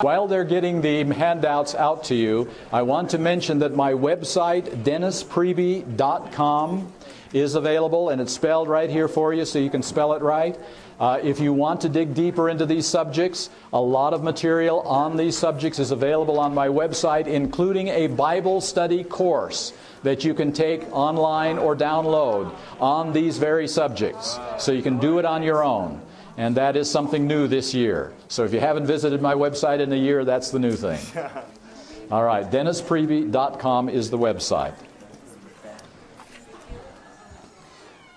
While they're getting the handouts out to you, I want to mention that my website, dennispriebe.com, is available and it's spelled right here for you so you can spell it right. Uh, if you want to dig deeper into these subjects, a lot of material on these subjects is available on my website, including a Bible study course that you can take online or download on these very subjects. So you can do it on your own. And that is something new this year. So if you haven't visited my website in a year, that's the new thing. All right, DennisPriebe.com is the website.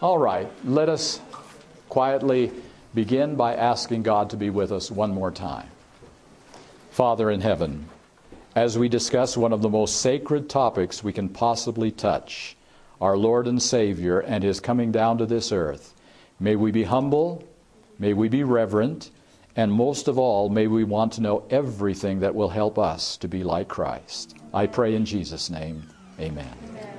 All right, let us quietly begin by asking God to be with us one more time. Father in heaven, as we discuss one of the most sacred topics we can possibly touch, our Lord and Savior and His coming down to this earth, may we be humble May we be reverent, and most of all, may we want to know everything that will help us to be like Christ. I pray in Jesus' name, amen. amen.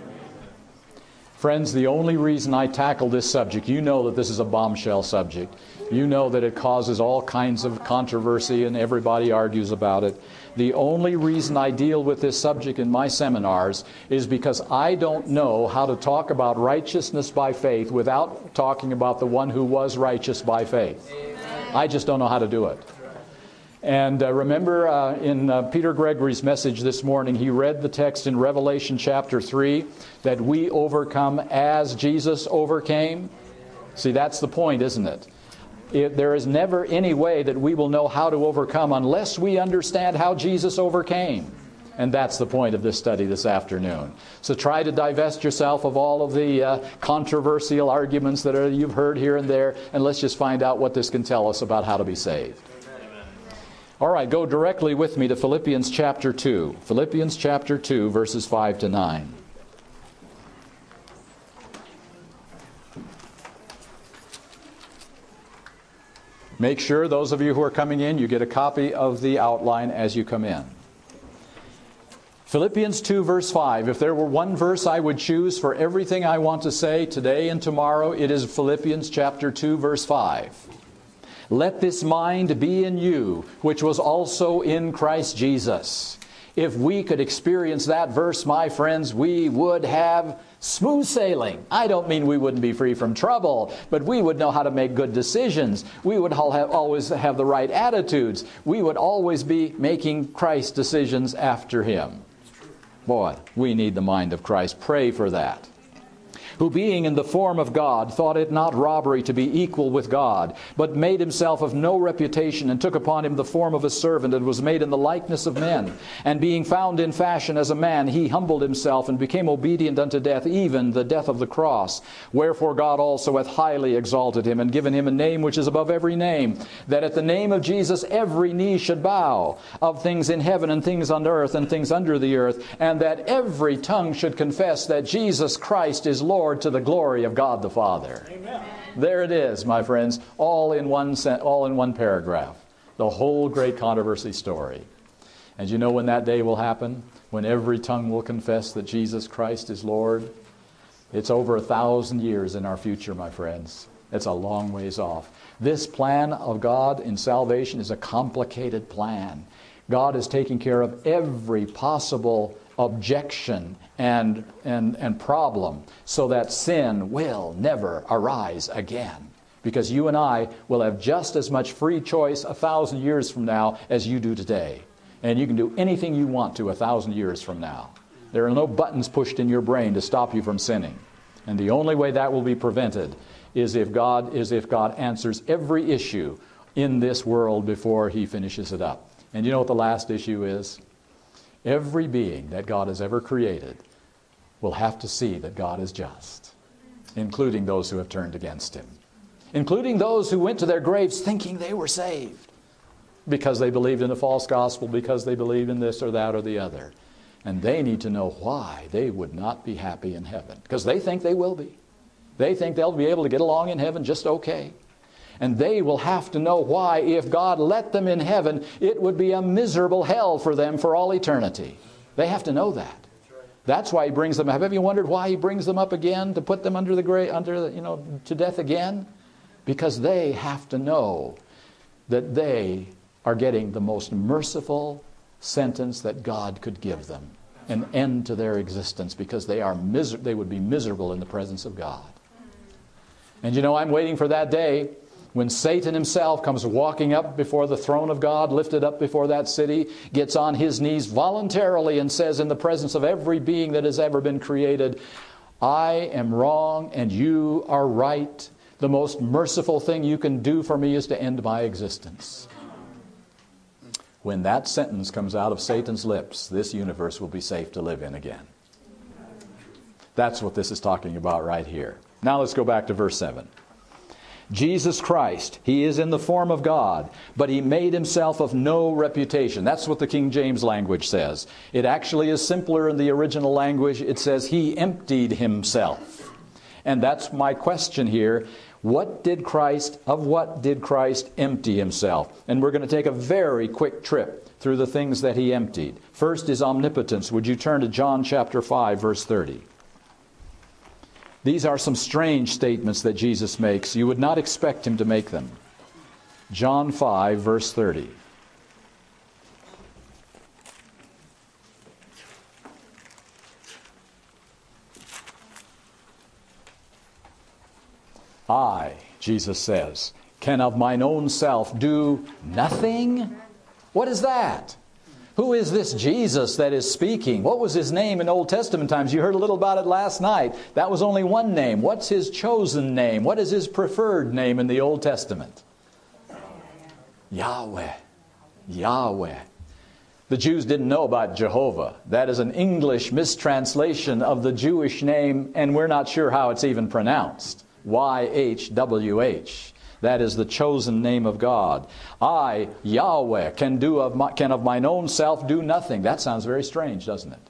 Friends, the only reason I tackle this subject, you know that this is a bombshell subject. You know that it causes all kinds of controversy and everybody argues about it. The only reason I deal with this subject in my seminars is because I don't know how to talk about righteousness by faith without talking about the one who was righteous by faith. I just don't know how to do it. And uh, remember uh, in uh, Peter Gregory's message this morning, he read the text in Revelation chapter 3 that we overcome as Jesus overcame. See, that's the point, isn't it? It, there is never any way that we will know how to overcome unless we understand how Jesus overcame. And that's the point of this study this afternoon. So try to divest yourself of all of the uh, controversial arguments that are, you've heard here and there, and let's just find out what this can tell us about how to be saved. Amen. All right, go directly with me to Philippians chapter 2. Philippians chapter 2, verses 5 to 9. Make sure, those of you who are coming in, you get a copy of the outline as you come in. Philippians 2, verse 5. If there were one verse I would choose for everything I want to say today and tomorrow, it is Philippians chapter 2, verse 5. Let this mind be in you, which was also in Christ Jesus. If we could experience that verse, my friends, we would have Smooth sailing. I don't mean we wouldn't be free from trouble, but we would know how to make good decisions. We would have, always have the right attitudes. We would always be making Christ decisions after Him. Boy, we need the mind of Christ. Pray for that who being in the form of God thought it not robbery to be equal with God, but made himself of no reputation, and took upon him the form of a servant, and was made in the likeness of men. And being found in fashion as a man, he humbled himself, and became obedient unto death, even the death of the cross. Wherefore God also hath highly exalted him, and given him a name which is above every name, that at the name of Jesus every knee should bow, of things in heaven and things on earth and things under the earth, and that every tongue should confess that Jesus Christ is Lord Lord to the glory of God the Father. Amen. There it is, my friends, all in one all in one paragraph. The whole great controversy story. And you know when that day will happen? When every tongue will confess that Jesus Christ is Lord? It's over a thousand years in our future, my friends. It's a long ways off. This plan of God in salvation is a complicated plan. God is taking care of every possible objection and, and, and problem so that sin will never arise again. Because you and I will have just as much free choice a thousand years from now as you do today. And you can do anything you want to a thousand years from now. There are no buttons pushed in your brain to stop you from sinning. And the only way that will be prevented is if God is if God answers every issue in this world before he finishes it up. And you know what the last issue is? Every being that God has ever created will have to see that God is just, including those who have turned against Him, including those who went to their graves thinking they were saved because they believed in a false gospel, because they believed in this or that or the other. And they need to know why they would not be happy in heaven, because they think they will be. They think they'll be able to get along in heaven just okay. And they will have to know why, if God let them in heaven, it would be a miserable hell for them for all eternity. They have to know that. That's why he brings them. Have you wondered why he brings them up again to put them under the grave, under the, you know, to death again? Because they have to know that they are getting the most merciful sentence that God could give them an end to their existence because they, are miser- they would be miserable in the presence of God. And you know, I'm waiting for that day when Satan himself comes walking up before the throne of God, lifted up before that city, gets on his knees voluntarily and says, in the presence of every being that has ever been created, I am wrong and you are right. The most merciful thing you can do for me is to end my existence. When that sentence comes out of Satan's lips, this universe will be safe to live in again. That's what this is talking about right here. Now let's go back to verse 7. Jesus Christ, he is in the form of God, but he made himself of no reputation. That's what the King James language says. It actually is simpler in the original language. It says he emptied himself. And that's my question here. What did Christ, of what did Christ empty himself? And we're going to take a very quick trip through the things that he emptied. First is omnipotence. Would you turn to John chapter 5, verse 30? These are some strange statements that Jesus makes. You would not expect him to make them. John 5, verse 30. I, Jesus says, can of mine own self do nothing? What is that? Who is this Jesus that is speaking? What was his name in Old Testament times? You heard a little about it last night. That was only one name. What's his chosen name? What is his preferred name in the Old Testament? Yahweh. Yahweh. The Jews didn't know about Jehovah. That is an English mistranslation of the Jewish name, and we're not sure how it's even pronounced. YHWH. That is the chosen name of God. I, Yahweh, can, do of my, can of mine own self do nothing. That sounds very strange, doesn't it?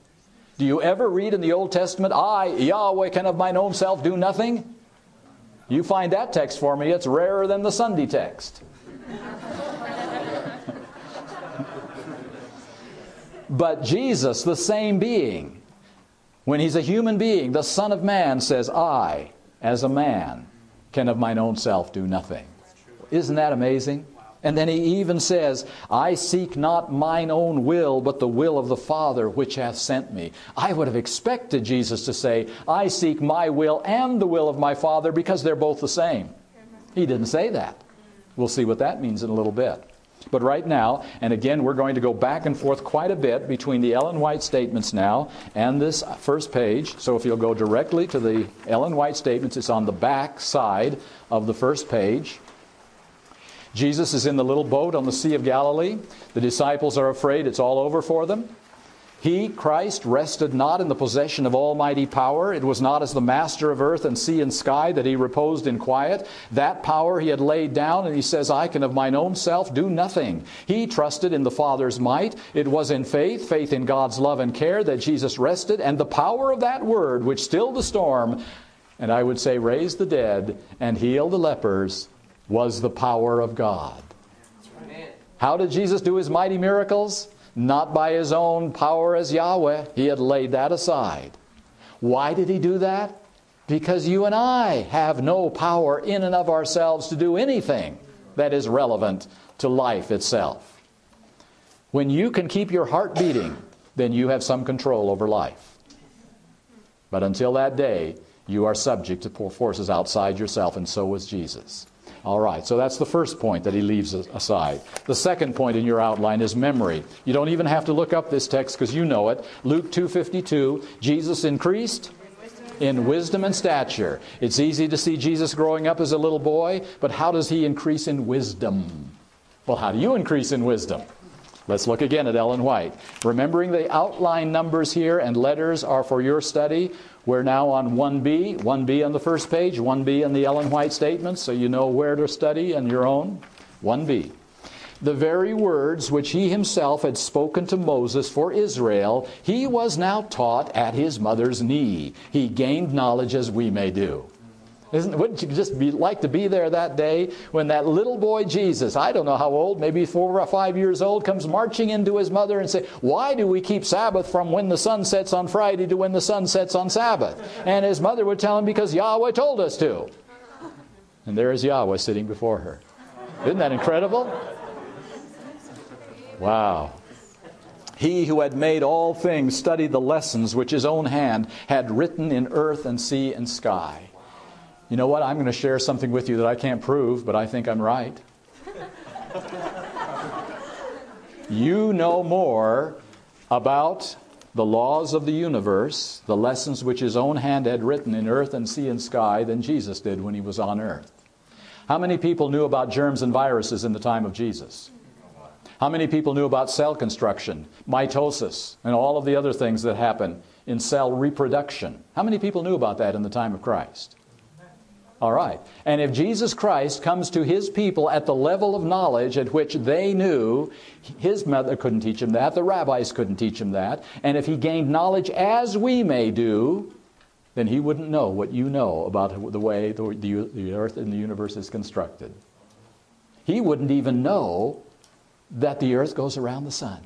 Do you ever read in the Old Testament, I, Yahweh, can of mine own self do nothing? You find that text for me, it's rarer than the Sunday text. but Jesus, the same being, when he's a human being, the Son of Man says, I, as a man, can of mine own self do nothing. Isn't that amazing? And then he even says, I seek not mine own will, but the will of the Father which hath sent me. I would have expected Jesus to say, I seek my will and the will of my Father because they're both the same. He didn't say that. We'll see what that means in a little bit. But right now, and again, we're going to go back and forth quite a bit between the Ellen White statements now and this first page. So if you'll go directly to the Ellen White statements, it's on the back side of the first page. Jesus is in the little boat on the Sea of Galilee. The disciples are afraid it's all over for them. He, Christ, rested not in the possession of almighty power. It was not as the master of earth and sea and sky that he reposed in quiet. That power he had laid down, and he says, I can of mine own self do nothing. He trusted in the Father's might. It was in faith, faith in God's love and care, that Jesus rested, and the power of that word, which stilled the storm, and I would say raised the dead and healed the lepers, was the power of God. How did Jesus do his mighty miracles? Not by his own power as Yahweh. He had laid that aside. Why did he do that? Because you and I have no power in and of ourselves to do anything that is relevant to life itself. When you can keep your heart beating, then you have some control over life. But until that day, you are subject to forces outside yourself, and so was Jesus. All right, so that's the first point that he leaves aside. The second point in your outline is memory. You don't even have to look up this text because you know it. Luke 2:52, Jesus increased in wisdom and stature. It's easy to see Jesus growing up as a little boy, but how does he increase in wisdom? Well, how do you increase in wisdom? Let's look again at Ellen White. Remembering the outline numbers here and letters are for your study. We're now on 1B, 1B on the first page, 1B on the Ellen White statements, so you know where to study and your own. 1B. The very words which he himself had spoken to Moses for Israel, he was now taught at his mother's knee. He gained knowledge as we may do. Isn't, wouldn't you just be, like to be there that day when that little boy Jesus, I don't know how old, maybe four or five years old, comes marching into his mother and say, Why do we keep Sabbath from when the sun sets on Friday to when the sun sets on Sabbath? And his mother would tell him, Because Yahweh told us to. And there is Yahweh sitting before her. Isn't that incredible? Wow. He who had made all things studied the lessons which his own hand had written in earth and sea and sky. You know what? I'm going to share something with you that I can't prove, but I think I'm right. you know more about the laws of the universe, the lessons which his own hand had written in earth and sea and sky, than Jesus did when he was on earth. How many people knew about germs and viruses in the time of Jesus? How many people knew about cell construction, mitosis, and all of the other things that happen in cell reproduction? How many people knew about that in the time of Christ? All right. And if Jesus Christ comes to his people at the level of knowledge at which they knew, his mother couldn't teach him that, the rabbis couldn't teach him that, and if he gained knowledge as we may do, then he wouldn't know what you know about the way the, the, the earth and the universe is constructed. He wouldn't even know that the earth goes around the sun.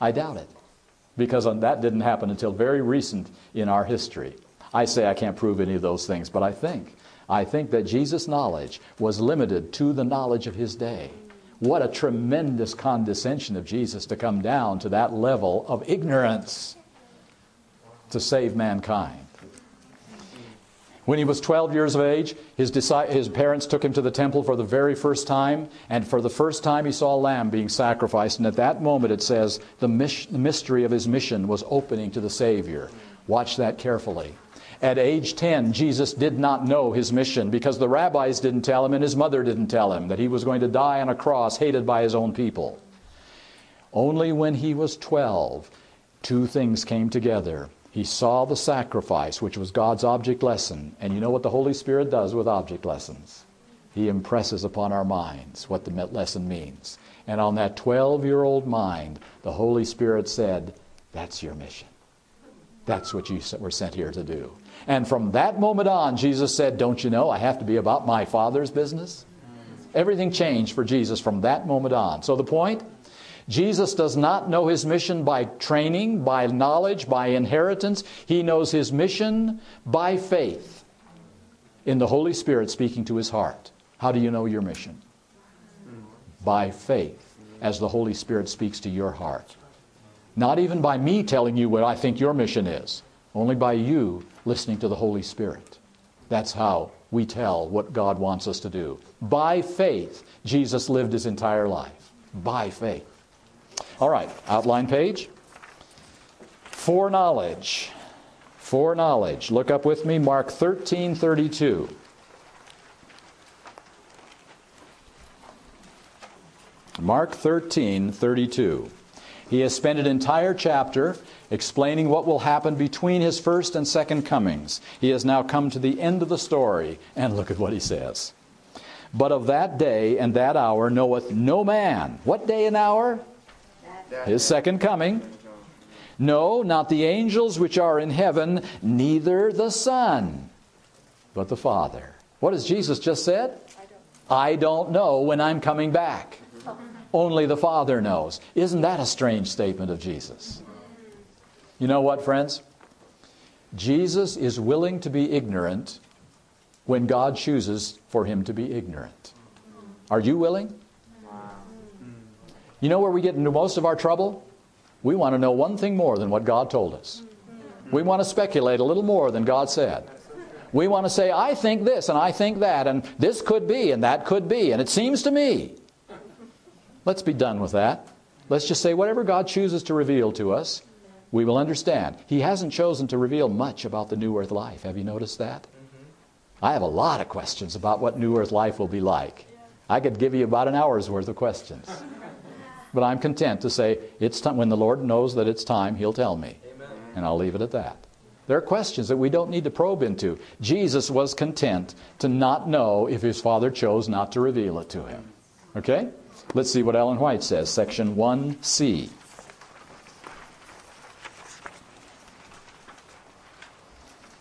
I doubt it. Because that didn't happen until very recent in our history. I say I can't prove any of those things, but I think. I think that Jesus' knowledge was limited to the knowledge of his day. What a tremendous condescension of Jesus to come down to that level of ignorance to save mankind. When he was 12 years of age, his, his parents took him to the temple for the very first time, and for the first time he saw a lamb being sacrificed. And at that moment, it says the, the mystery of his mission was opening to the Savior. Watch that carefully. At age 10, Jesus did not know his mission because the rabbis didn't tell him and his mother didn't tell him that he was going to die on a cross hated by his own people. Only when he was 12, two things came together. He saw the sacrifice, which was God's object lesson. And you know what the Holy Spirit does with object lessons? He impresses upon our minds what the lesson means. And on that 12 year old mind, the Holy Spirit said, That's your mission. That's what you were sent here to do. And from that moment on, Jesus said, Don't you know I have to be about my Father's business? Everything changed for Jesus from that moment on. So the point? Jesus does not know his mission by training, by knowledge, by inheritance. He knows his mission by faith in the Holy Spirit speaking to his heart. How do you know your mission? By faith, as the Holy Spirit speaks to your heart. Not even by me telling you what I think your mission is, only by you listening to the Holy Spirit. That's how we tell what God wants us to do. By faith, Jesus lived his entire life. By faith. All right, outline page. Foreknowledge. Foreknowledge. Look up with me, Mark 13 32. Mark 13 32. He has spent an entire chapter explaining what will happen between his first and second comings. He has now come to the end of the story, and look at what he says. But of that day and that hour knoweth no man. What day and hour? his second coming. No, not the angels which are in heaven, neither the Son, but the Father. What has Jesus just said? I don't know when I'm coming back. Only the Father knows. Isn't that a strange statement of Jesus? You know what, friends? Jesus is willing to be ignorant when God chooses for him to be ignorant. Are you willing? You know where we get into most of our trouble? We want to know one thing more than what God told us. We want to speculate a little more than God said. We want to say, I think this and I think that, and this could be and that could be, and it seems to me. Let's be done with that. Let's just say whatever God chooses to reveal to us, we will understand. He hasn't chosen to reveal much about the New Earth life. Have you noticed that? Mm-hmm. I have a lot of questions about what New Earth life will be like. I could give you about an hour's worth of questions. But I'm content to say, it's time. when the Lord knows that it's time, He'll tell me. Amen. And I'll leave it at that. There are questions that we don't need to probe into. Jesus was content to not know if his Father chose not to reveal it to him. Okay? Let's see what Ellen White says, section 1c.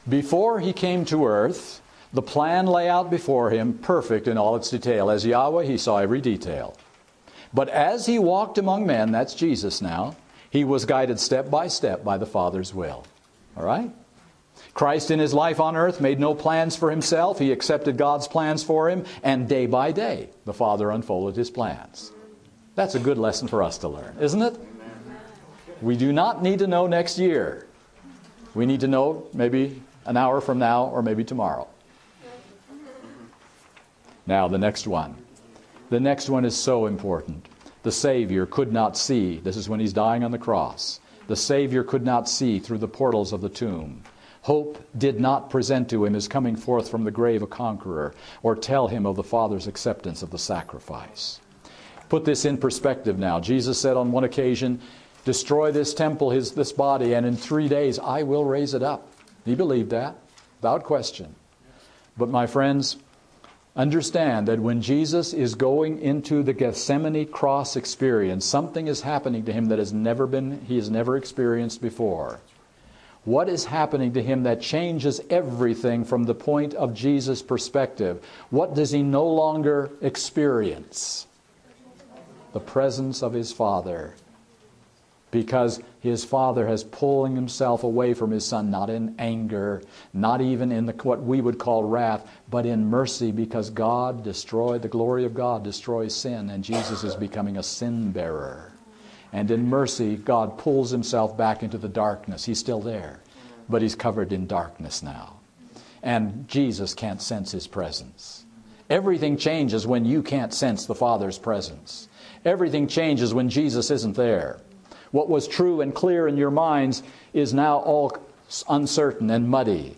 Before he came to earth, the plan lay out before him, perfect in all its detail. As Yahweh, he saw every detail. But as he walked among men, that's Jesus now, he was guided step by step by the Father's will. All right? Christ in his life on earth made no plans for himself. He accepted God's plans for him, and day by day, the Father unfolded his plans. That's a good lesson for us to learn, isn't it? We do not need to know next year. We need to know maybe an hour from now or maybe tomorrow. Now, the next one. The next one is so important. The Savior could not see. This is when he's dying on the cross. The Savior could not see through the portals of the tomb. Hope did not present to him his coming forth from the grave a conqueror or tell him of the Father's acceptance of the sacrifice. Put this in perspective now. Jesus said on one occasion, Destroy this temple, his, this body, and in three days I will raise it up. He believed that, without question. But my friends, understand that when Jesus is going into the Gethsemane cross experience, something is happening to him that has never been, he has never experienced before. What is happening to him that changes everything from the point of Jesus' perspective? What does he no longer experience? the presence of his Father because his father has pulling himself away from his son not in anger not even in the, what we would call wrath but in mercy because god destroyed the glory of god destroys sin and jesus is becoming a sin bearer and in mercy god pulls himself back into the darkness he's still there but he's covered in darkness now and jesus can't sense his presence everything changes when you can't sense the father's presence Everything changes when Jesus isn't there. What was true and clear in your minds is now all uncertain and muddy.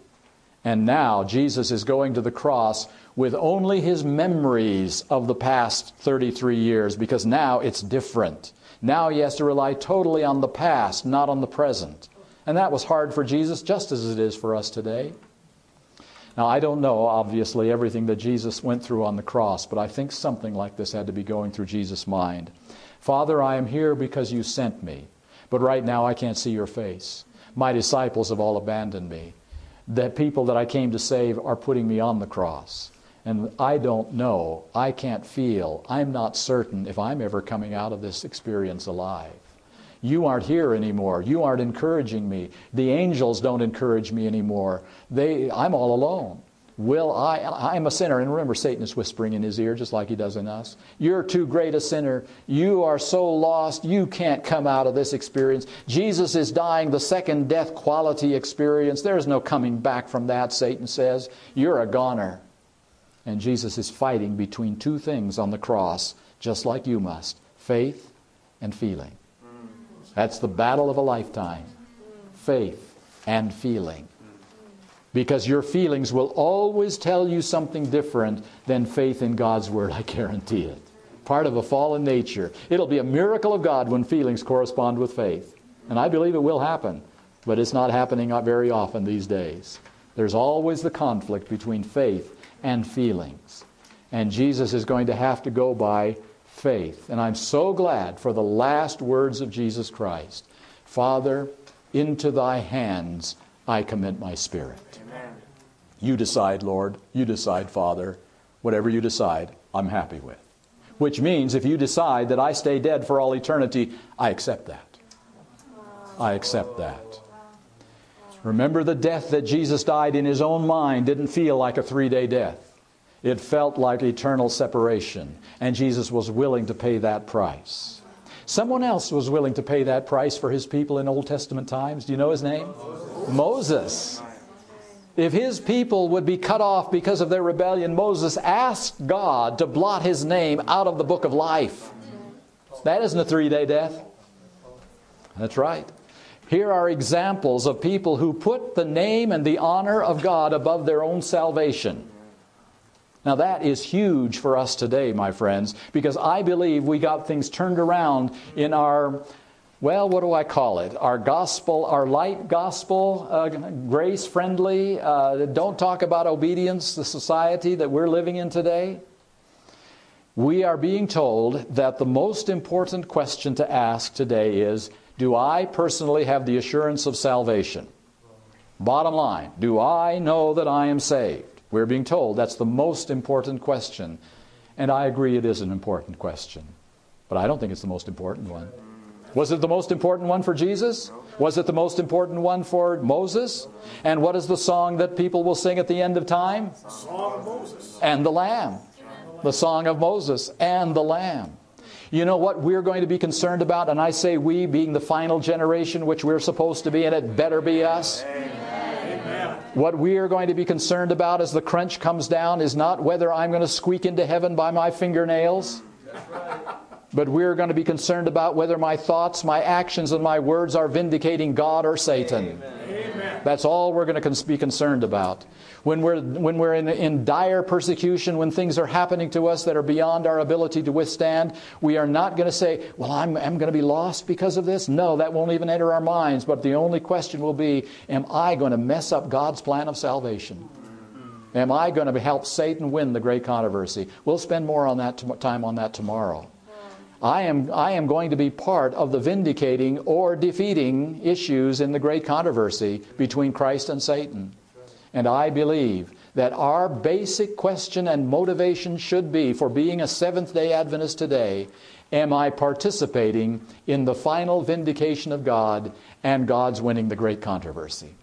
And now Jesus is going to the cross with only his memories of the past 33 years because now it's different. Now he has to rely totally on the past, not on the present. And that was hard for Jesus just as it is for us today. Now, I don't know, obviously, everything that Jesus went through on the cross, but I think something like this had to be going through Jesus' mind. Father, I am here because you sent me, but right now I can't see your face. My disciples have all abandoned me. The people that I came to save are putting me on the cross. And I don't know, I can't feel, I'm not certain if I'm ever coming out of this experience alive. You aren't here anymore. You aren't encouraging me. The angels don't encourage me anymore. They, I'm all alone. Will I? I'm a sinner. And remember, Satan is whispering in his ear just like he does in us. You're too great a sinner. You are so lost. You can't come out of this experience. Jesus is dying the second death quality experience. There's no coming back from that, Satan says. You're a goner. And Jesus is fighting between two things on the cross, just like you must faith and feeling. That's the battle of a lifetime faith and feeling. Because your feelings will always tell you something different than faith in God's Word, I guarantee it. Part of a fallen nature. It'll be a miracle of God when feelings correspond with faith. And I believe it will happen, but it's not happening very often these days. There's always the conflict between faith and feelings. And Jesus is going to have to go by faith. And I'm so glad for the last words of Jesus Christ Father, into thy hands I commit my spirit. Amen. You decide, Lord. You decide, Father. Whatever you decide, I'm happy with. Which means if you decide that I stay dead for all eternity, I accept that. I accept that. Remember the death that Jesus died in his own mind didn't feel like a three day death. It felt like eternal separation, and Jesus was willing to pay that price. Someone else was willing to pay that price for his people in Old Testament times. Do you know his name? Moses. If his people would be cut off because of their rebellion, Moses asked God to blot his name out of the book of life. That isn't a three day death. That's right. Here are examples of people who put the name and the honor of God above their own salvation. Now, that is huge for us today, my friends, because I believe we got things turned around in our, well, what do I call it? Our gospel, our light gospel, uh, grace friendly. Uh, don't talk about obedience, the society that we're living in today. We are being told that the most important question to ask today is Do I personally have the assurance of salvation? Bottom line, do I know that I am saved? We're being told that's the most important question. And I agree it is an important question. But I don't think it's the most important one. Was it the most important one for Jesus? Was it the most important one for Moses? And what is the song that people will sing at the end of time? The song of Moses. And the Lamb. The song of Moses and the Lamb. You know what we're going to be concerned about? And I say we, being the final generation which we're supposed to be, and it better be us. Amen. What we are going to be concerned about as the crunch comes down is not whether I'm going to squeak into heaven by my fingernails. But we're going to be concerned about whether my thoughts, my actions, and my words are vindicating God or Satan. Amen. That's all we're going to be concerned about. When we're, when we're in, in dire persecution, when things are happening to us that are beyond our ability to withstand, we are not going to say, Well, I'm, I'm going to be lost because of this. No, that won't even enter our minds. But the only question will be, Am I going to mess up God's plan of salvation? Am I going to help Satan win the great controversy? We'll spend more on that time on that tomorrow. I am, I am going to be part of the vindicating or defeating issues in the great controversy between Christ and Satan. And I believe that our basic question and motivation should be for being a Seventh day Adventist today Am I participating in the final vindication of God and God's winning the great controversy?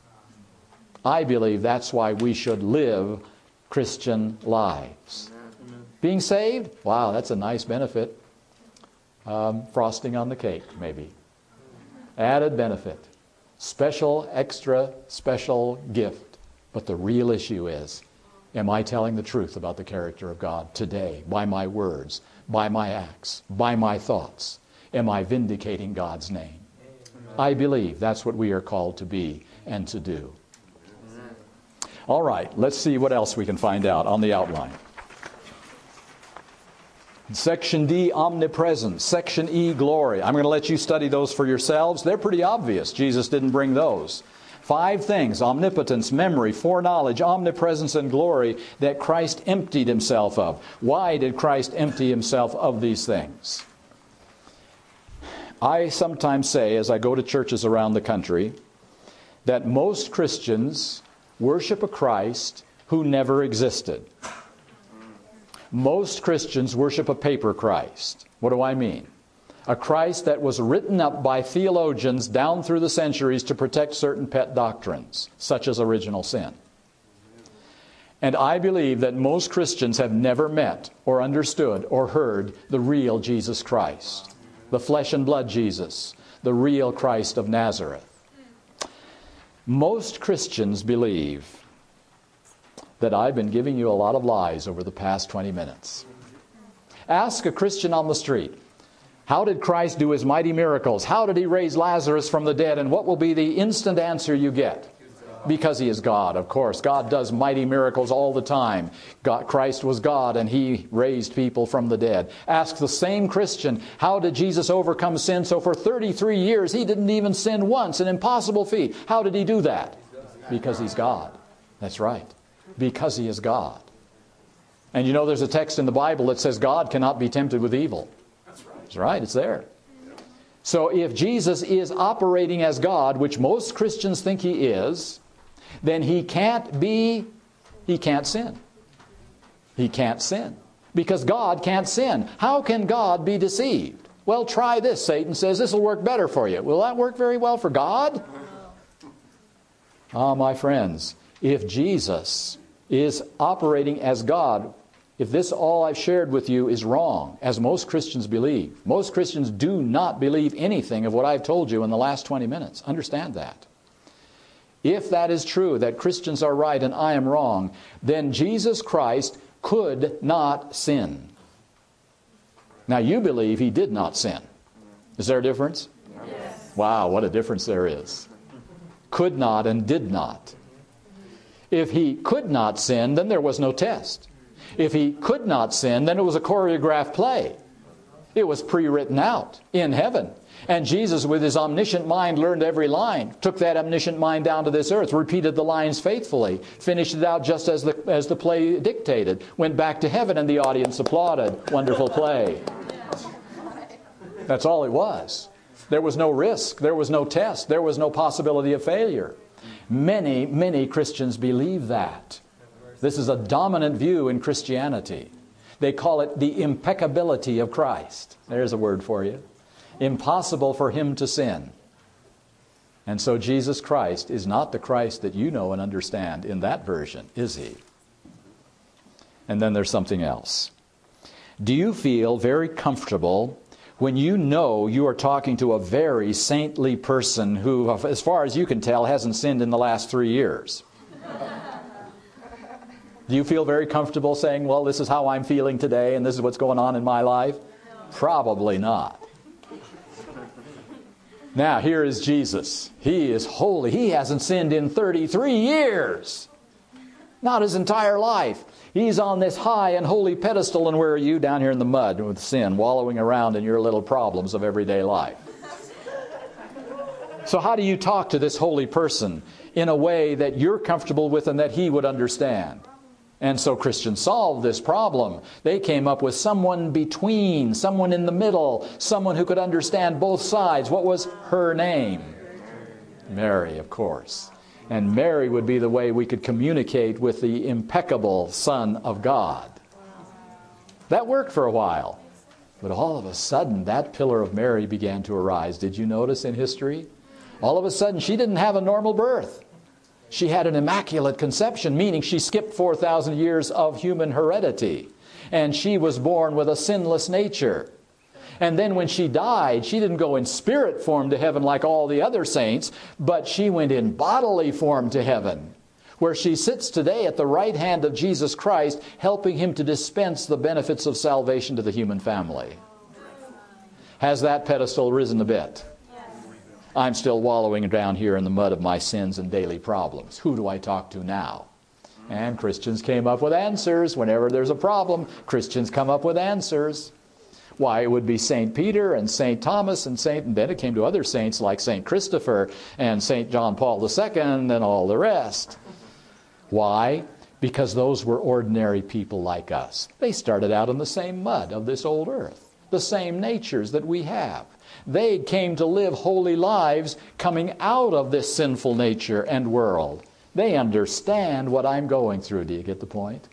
I believe that's why we should live Christian lives. Being saved? Wow, that's a nice benefit. Um, frosting on the cake, maybe. Added benefit. Special, extra, special gift. But the real issue is am I telling the truth about the character of God today by my words, by my acts, by my thoughts? Am I vindicating God's name? I believe that's what we are called to be and to do. All right, let's see what else we can find out on the outline. Section D, omnipresence. Section E, glory. I'm going to let you study those for yourselves. They're pretty obvious. Jesus didn't bring those. Five things omnipotence, memory, foreknowledge, omnipresence, and glory that Christ emptied himself of. Why did Christ empty himself of these things? I sometimes say, as I go to churches around the country, that most Christians worship a Christ who never existed. Most Christians worship a paper Christ. What do I mean? a Christ that was written up by theologians down through the centuries to protect certain pet doctrines, such as original sin. And I believe that most Christians have never met or understood or heard the real Jesus Christ, the flesh and blood Jesus, the real Christ of Nazareth. Most Christians believe that I've been giving you a lot of lies over the past 20 minutes. Ask a Christian on the street, how did Christ do his mighty miracles? How did he raise Lazarus from the dead? And what will be the instant answer you get? Because he is God, of course. God does mighty miracles all the time. God, Christ was God and he raised people from the dead. Ask the same Christian, how did Jesus overcome sin? So for 33 years, he didn't even sin once, an impossible feat. How did he do that? Because he's God. That's right. Because he is God. And you know, there's a text in the Bible that says God cannot be tempted with evil. That's right, it's there. So if Jesus is operating as God, which most Christians think he is, then he can't be, he can't sin. He can't sin. Because God can't sin. How can God be deceived? Well, try this. Satan says this will work better for you. Will that work very well for God? Ah, my friends, if Jesus is operating as God, if this all I've shared with you is wrong, as most Christians believe, most Christians do not believe anything of what I've told you in the last 20 minutes. Understand that. If that is true, that Christians are right and I am wrong, then Jesus Christ could not sin. Now, you believe he did not sin. Is there a difference? Yes. Wow, what a difference there is. Could not and did not. If he could not sin, then there was no test. If he could not sin, then it was a choreographed play. It was pre written out in heaven. And Jesus, with his omniscient mind, learned every line, took that omniscient mind down to this earth, repeated the lines faithfully, finished it out just as the, as the play dictated, went back to heaven, and the audience applauded. Wonderful play. That's all it was. There was no risk, there was no test, there was no possibility of failure. Many, many Christians believe that. This is a dominant view in Christianity. They call it the impeccability of Christ. There's a word for you. Impossible for him to sin. And so Jesus Christ is not the Christ that you know and understand in that version, is he? And then there's something else. Do you feel very comfortable when you know you are talking to a very saintly person who, as far as you can tell, hasn't sinned in the last three years? Do you feel very comfortable saying, Well, this is how I'm feeling today and this is what's going on in my life? Probably not. Now, here is Jesus. He is holy. He hasn't sinned in 33 years, not his entire life. He's on this high and holy pedestal, and where are you? Down here in the mud with sin, wallowing around in your little problems of everyday life. So, how do you talk to this holy person in a way that you're comfortable with and that he would understand? And so Christians solved this problem. They came up with someone between, someone in the middle, someone who could understand both sides. What was her name? Mary, of course. And Mary would be the way we could communicate with the impeccable Son of God. That worked for a while. But all of a sudden, that pillar of Mary began to arise. Did you notice in history? All of a sudden, she didn't have a normal birth. She had an immaculate conception, meaning she skipped 4,000 years of human heredity. And she was born with a sinless nature. And then when she died, she didn't go in spirit form to heaven like all the other saints, but she went in bodily form to heaven, where she sits today at the right hand of Jesus Christ, helping him to dispense the benefits of salvation to the human family. Has that pedestal risen a bit? I'm still wallowing down here in the mud of my sins and daily problems. Who do I talk to now? And Christians came up with answers. Whenever there's a problem, Christians come up with answers. Why, it would be St. Peter and St. Thomas and St. And then it came to other saints like St. Christopher and St. John Paul II and all the rest. Why? Because those were ordinary people like us. They started out in the same mud of this old earth, the same natures that we have. They came to live holy lives coming out of this sinful nature and world. They understand what I'm going through. Do you get the point?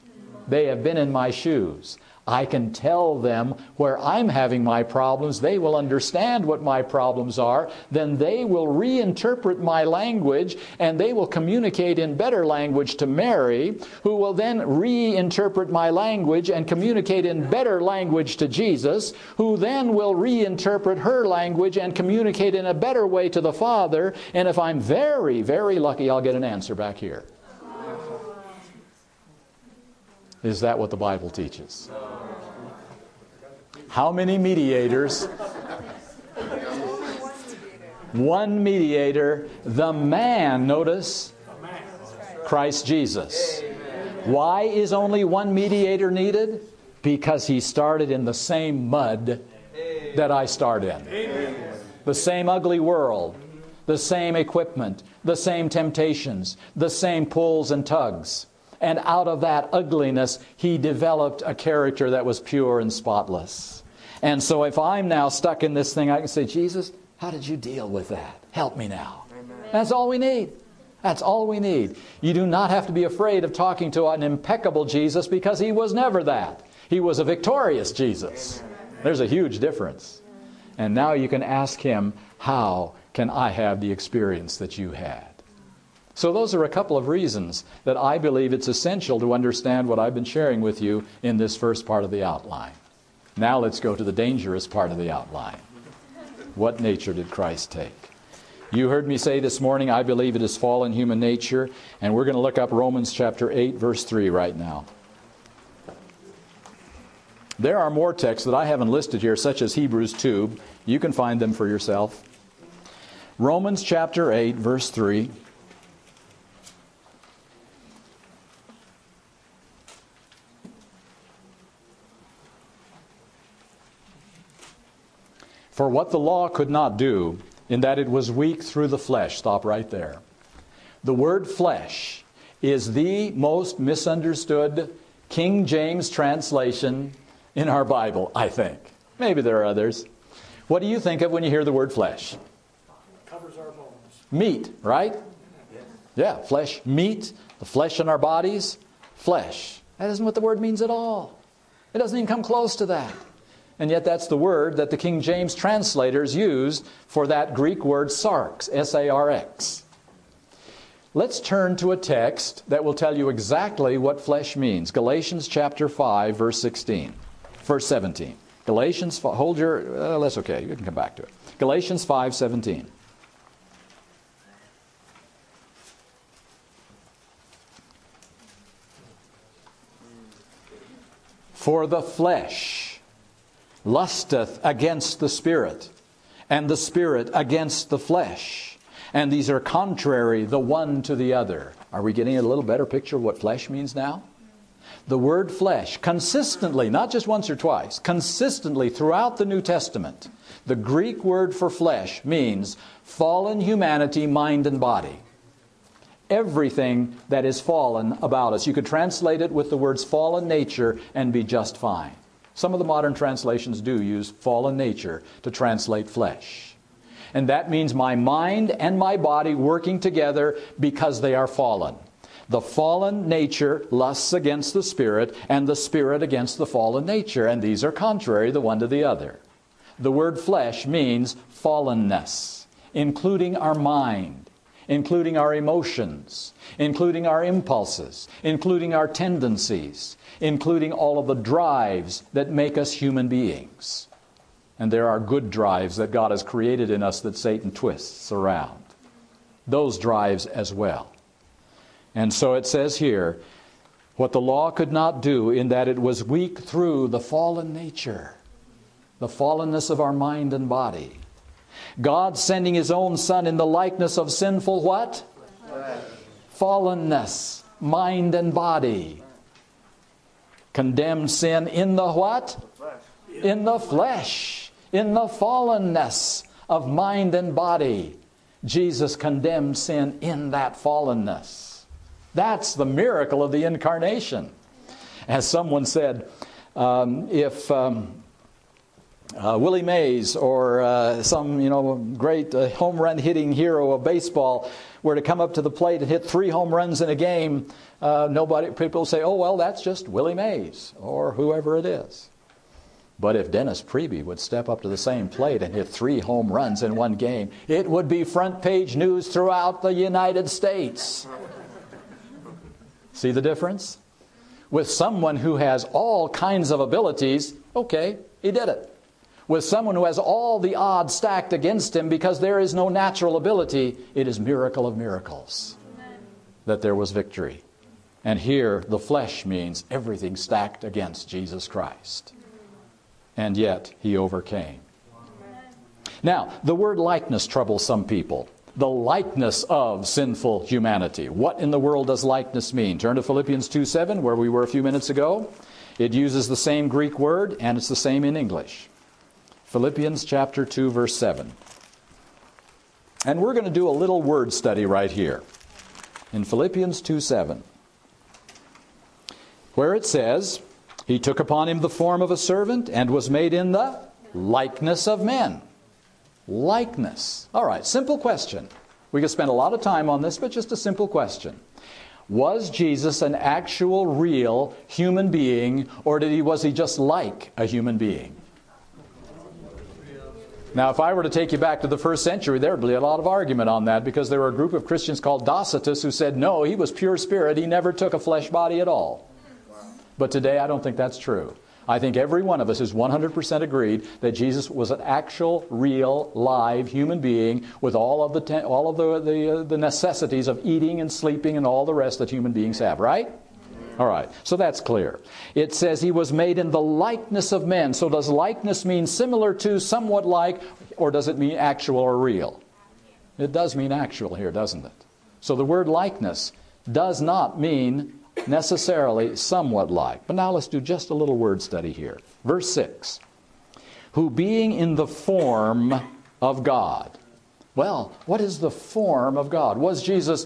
They have been in my shoes. I can tell them where I'm having my problems. They will understand what my problems are. Then they will reinterpret my language and they will communicate in better language to Mary, who will then reinterpret my language and communicate in better language to Jesus, who then will reinterpret her language and communicate in a better way to the Father. And if I'm very, very lucky, I'll get an answer back here. Is that what the Bible teaches? How many mediators? One mediator, the man, notice, Christ Jesus. Why is only one mediator needed? Because he started in the same mud that I start in. The same ugly world, the same equipment, the same temptations, the same pulls and tugs. And out of that ugliness, he developed a character that was pure and spotless. And so if I'm now stuck in this thing, I can say, Jesus, how did you deal with that? Help me now. Amen. That's all we need. That's all we need. You do not have to be afraid of talking to an impeccable Jesus because he was never that. He was a victorious Jesus. There's a huge difference. And now you can ask him, How can I have the experience that you had? So, those are a couple of reasons that I believe it's essential to understand what I've been sharing with you in this first part of the outline. Now, let's go to the dangerous part of the outline. What nature did Christ take? You heard me say this morning, I believe it is fallen human nature, and we're going to look up Romans chapter 8, verse 3 right now. There are more texts that I haven't listed here, such as Hebrews 2. You can find them for yourself. Romans chapter 8, verse 3. For what the law could not do, in that it was weak through the flesh. Stop right there. The word flesh is the most misunderstood King James translation in our Bible, I think. Maybe there are others. What do you think of when you hear the word flesh? Covers our bones. Meat, right? Yeah, flesh, meat, the flesh in our bodies, flesh. That isn't what the word means at all. It doesn't even come close to that. And yet, that's the word that the King James translators used for that Greek word sarx, S A R X. Let's turn to a text that will tell you exactly what flesh means. Galatians chapter 5, verse 16, verse 17. Galatians, hold your, uh, that's okay, you can come back to it. Galatians 5 17. For the flesh lusteth against the Spirit, and the Spirit against the flesh. And these are contrary the one to the other. Are we getting a little better picture of what flesh means now? The word flesh, consistently, not just once or twice, consistently throughout the New Testament, the Greek word for flesh means fallen humanity, mind, and body everything that is fallen about us. You could translate it with the words fallen nature and be just fine. Some of the modern translations do use fallen nature to translate flesh. And that means my mind and my body working together because they are fallen. The fallen nature lusts against the spirit, and the spirit against the fallen nature, and these are contrary the one to the other. The word flesh means fallenness, including our mind including our emotions, including our impulses, including our tendencies, including all of the drives that make us human beings. And there are good drives that God has created in us that Satan twists around. Those drives as well. And so it says here, what the law could not do, in that it was weak through the fallen nature, the fallenness of our mind and body. God sending his own son in the likeness of sinful what? Flesh. Fallenness, mind and body. Condemned sin in the what? In the flesh. In the fallenness of mind and body. Jesus condemned sin in that fallenness. That's the miracle of the incarnation. As someone said, um, if um, uh, Willie Mays or uh, some you know great uh, home run hitting hero of baseball were to come up to the plate and hit three home runs in a game, uh, nobody people say, "Oh well, that's just Willie Mays or whoever it is." But if Dennis Priebe would step up to the same plate and hit three home runs in one game, it would be front page news throughout the United States. See the difference? With someone who has all kinds of abilities, okay, he did it with someone who has all the odds stacked against him because there is no natural ability, it is miracle of miracles Amen. that there was victory. And here, the flesh means everything stacked against Jesus Christ. And yet, he overcame. Now, the word likeness troubles some people. The likeness of sinful humanity. What in the world does likeness mean? Turn to Philippians 2 7, where we were a few minutes ago. It uses the same Greek word, and it's the same in English. Philippians chapter 2 verse 7. And we're going to do a little word study right here. In Philippians 2 7. Where it says, He took upon him the form of a servant and was made in the likeness of men. Likeness. All right, simple question. We could spend a lot of time on this, but just a simple question. Was Jesus an actual, real human being, or did he, was he just like a human being? Now, if I were to take you back to the first century, there would be a lot of argument on that because there were a group of Christians called Docetists who said, no, he was pure spirit. He never took a flesh body at all. But today, I don't think that's true. I think every one of us is 100% agreed that Jesus was an actual, real, live human being with all of the, te- all of the, the, uh, the necessities of eating and sleeping and all the rest that human beings have, right? All right, so that's clear. It says he was made in the likeness of men. So does likeness mean similar to, somewhat like, or does it mean actual or real? It does mean actual here, doesn't it? So the word likeness does not mean necessarily somewhat like. But now let's do just a little word study here. Verse 6 Who being in the form of God. Well, what is the form of God? Was Jesus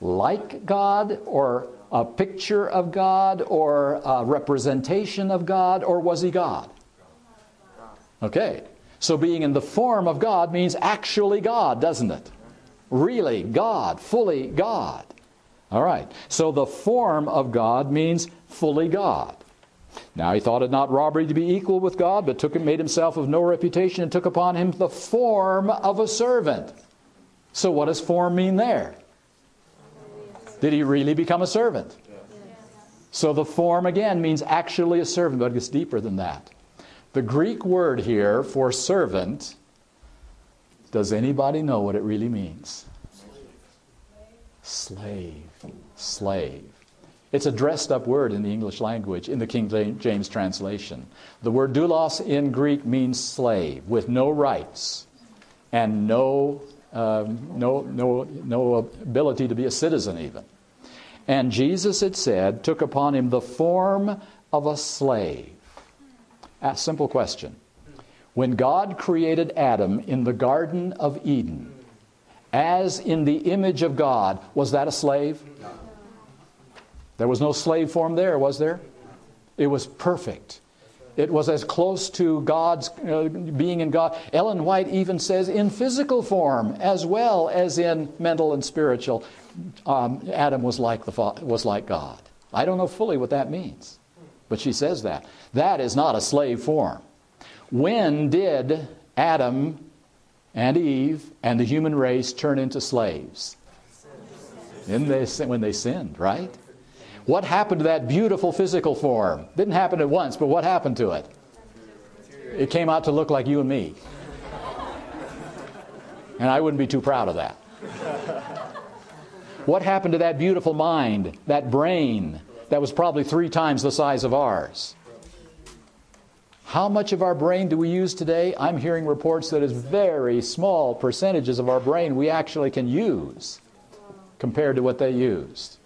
like God or a picture of God or a representation of God, or was he God? Okay. So being in the form of God means actually God, doesn't it? Really God, fully God. All right. So the form of God means fully God. Now he thought it not robbery to be equal with God, but took and made himself of no reputation and took upon him the form of a servant. So what does form mean there? Did he really become a servant? So the form again means actually a servant, but it's deeper than that. The Greek word here for servant, does anybody know what it really means? Slave. Slave. It's a dressed up word in the English language, in the King James translation. The word doulos in Greek means slave, with no rights and no, um, no, no, no ability to be a citizen, even. And Jesus, it said, took upon him the form of a slave. A simple question. When God created Adam in the Garden of Eden, as in the image of God, was that a slave? There was no slave form there, was there? It was perfect. It was as close to God's uh, being in God. Ellen White even says in physical form as well as in mental and spiritual, um, Adam was like, the, was like God. I don't know fully what that means, but she says that. That is not a slave form. When did Adam and Eve and the human race turn into slaves? When they, when they sinned, right? What happened to that beautiful physical form? Didn't happen at once, but what happened to it? It came out to look like you and me. And I wouldn't be too proud of that. What happened to that beautiful mind, that brain that was probably three times the size of ours? How much of our brain do we use today? I'm hearing reports that is very small percentages of our brain we actually can use compared to what they used.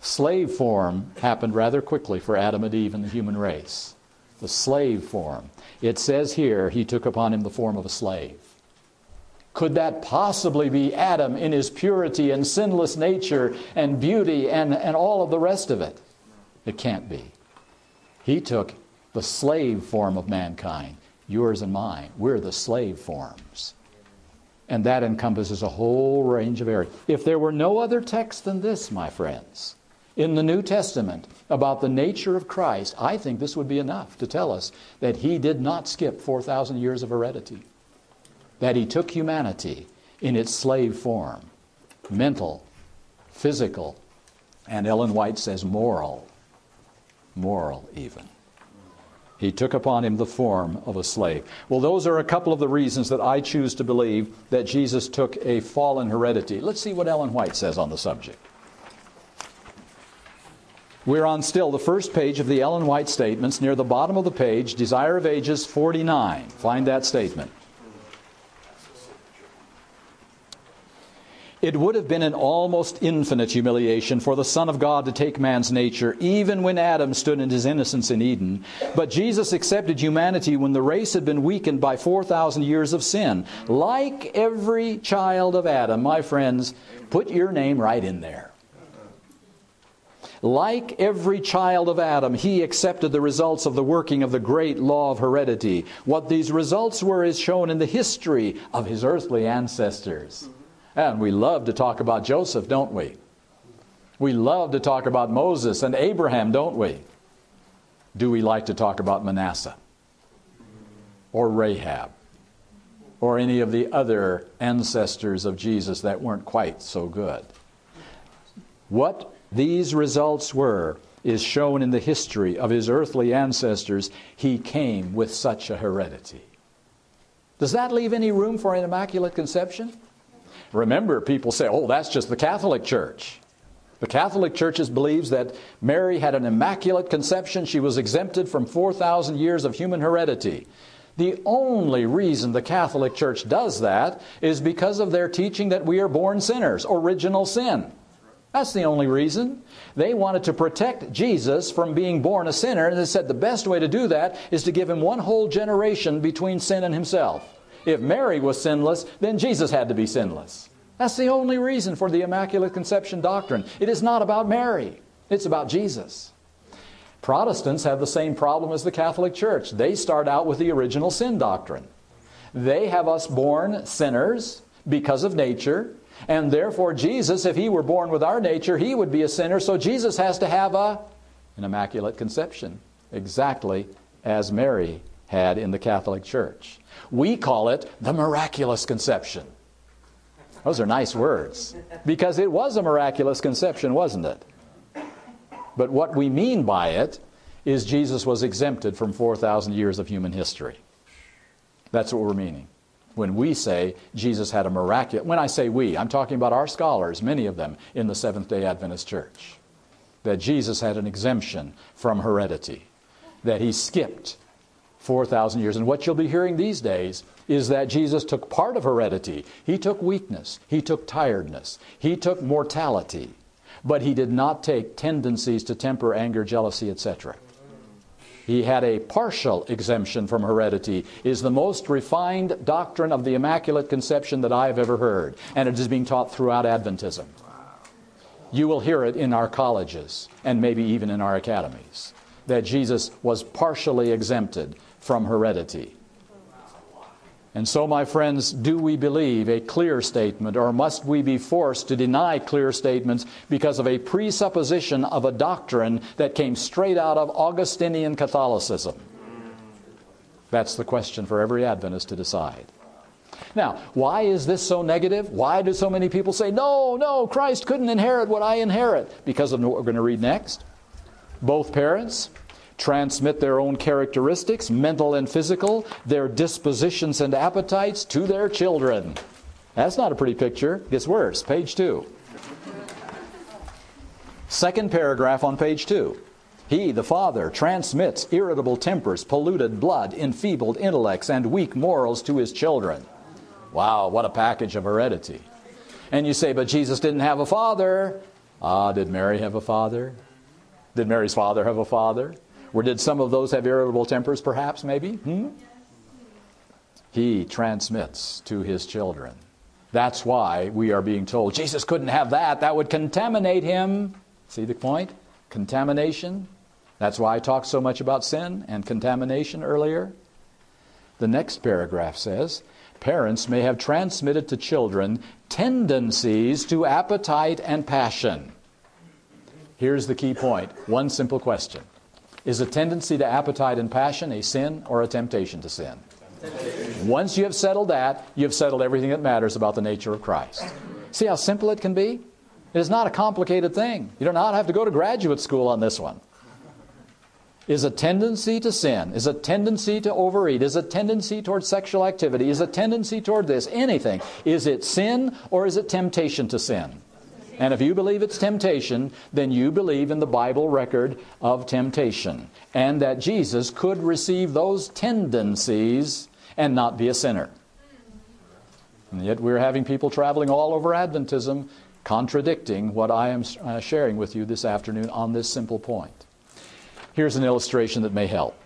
Slave form happened rather quickly for Adam and Eve and the human race. The slave form. It says here, he took upon him the form of a slave. Could that possibly be Adam in his purity and sinless nature and beauty and, and all of the rest of it? It can't be. He took the slave form of mankind, yours and mine. We're the slave forms. And that encompasses a whole range of areas. If there were no other text than this, my friends, in the New Testament about the nature of Christ, I think this would be enough to tell us that he did not skip 4,000 years of heredity, that he took humanity in its slave form, mental, physical, and Ellen White says moral, moral even. He took upon him the form of a slave. Well, those are a couple of the reasons that I choose to believe that Jesus took a fallen heredity. Let's see what Ellen White says on the subject. We're on still the first page of the Ellen White statements, near the bottom of the page, Desire of Ages 49. Find that statement. It would have been an almost infinite humiliation for the Son of God to take man's nature, even when Adam stood in his innocence in Eden. But Jesus accepted humanity when the race had been weakened by 4,000 years of sin. Like every child of Adam, my friends, put your name right in there. Like every child of Adam, he accepted the results of the working of the great law of heredity. What these results were is shown in the history of his earthly ancestors. And we love to talk about Joseph, don't we? We love to talk about Moses and Abraham, don't we? Do we like to talk about Manasseh or Rahab or any of the other ancestors of Jesus that weren't quite so good? What these results were is shown in the history of his earthly ancestors. He came with such a heredity. Does that leave any room for an immaculate conception? Remember, people say, oh, that's just the Catholic Church. The Catholic Church believes that Mary had an immaculate conception. She was exempted from 4,000 years of human heredity. The only reason the Catholic Church does that is because of their teaching that we are born sinners, original sin. That's the only reason. They wanted to protect Jesus from being born a sinner, and they said the best way to do that is to give him one whole generation between sin and himself. If Mary was sinless, then Jesus had to be sinless. That's the only reason for the Immaculate Conception doctrine. It is not about Mary, it's about Jesus. Protestants have the same problem as the Catholic Church. They start out with the original sin doctrine. They have us born sinners because of nature, and therefore, Jesus, if he were born with our nature, he would be a sinner. So Jesus has to have a, an immaculate conception, exactly as Mary had in the Catholic Church. We call it the miraculous conception. Those are nice words because it was a miraculous conception, wasn't it? But what we mean by it is Jesus was exempted from 4,000 years of human history. That's what we're meaning. When we say Jesus had a miraculous, when I say we, I'm talking about our scholars, many of them in the Seventh day Adventist Church, that Jesus had an exemption from heredity, that he skipped 4,000 years. And what you'll be hearing these days is that Jesus took part of heredity. He took weakness, he took tiredness, he took mortality, but he did not take tendencies to temper, anger, jealousy, etc. He had a partial exemption from heredity, is the most refined doctrine of the Immaculate Conception that I have ever heard, and it is being taught throughout Adventism. You will hear it in our colleges and maybe even in our academies that Jesus was partially exempted from heredity. And so, my friends, do we believe a clear statement, or must we be forced to deny clear statements because of a presupposition of a doctrine that came straight out of Augustinian Catholicism? That's the question for every Adventist to decide. Now, why is this so negative? Why do so many people say, no, no, Christ couldn't inherit what I inherit? Because of what we're going to read next. Both parents transmit their own characteristics, mental and physical, their dispositions and appetites to their children. That's not a pretty picture. Gets worse. Page two. Second paragraph on page two. He, the Father, transmits irritable tempers, polluted blood, enfeebled intellects, and weak morals to his children. Wow, what a package of heredity. And you say, but Jesus didn't have a father. Ah, did Mary have a father? Did Mary's father have a father? Or did some of those have irritable tempers, perhaps, maybe? Hmm? He transmits to his children. That's why we are being told Jesus couldn't have that. That would contaminate him. See the point? Contamination. That's why I talked so much about sin and contamination earlier. The next paragraph says parents may have transmitted to children tendencies to appetite and passion. Here's the key point one simple question is a tendency to appetite and passion a sin or a temptation to sin? Once you have settled that, you have settled everything that matters about the nature of Christ. See how simple it can be? It is not a complicated thing. You do not have to go to graduate school on this one. Is a tendency to sin, is a tendency to overeat, is a tendency toward sexual activity, is a tendency toward this, anything. Is it sin or is it temptation to sin? And if you believe it's temptation, then you believe in the Bible record of temptation and that Jesus could receive those tendencies and not be a sinner. And yet we're having people traveling all over Adventism contradicting what I am uh, sharing with you this afternoon on this simple point. Here's an illustration that may help.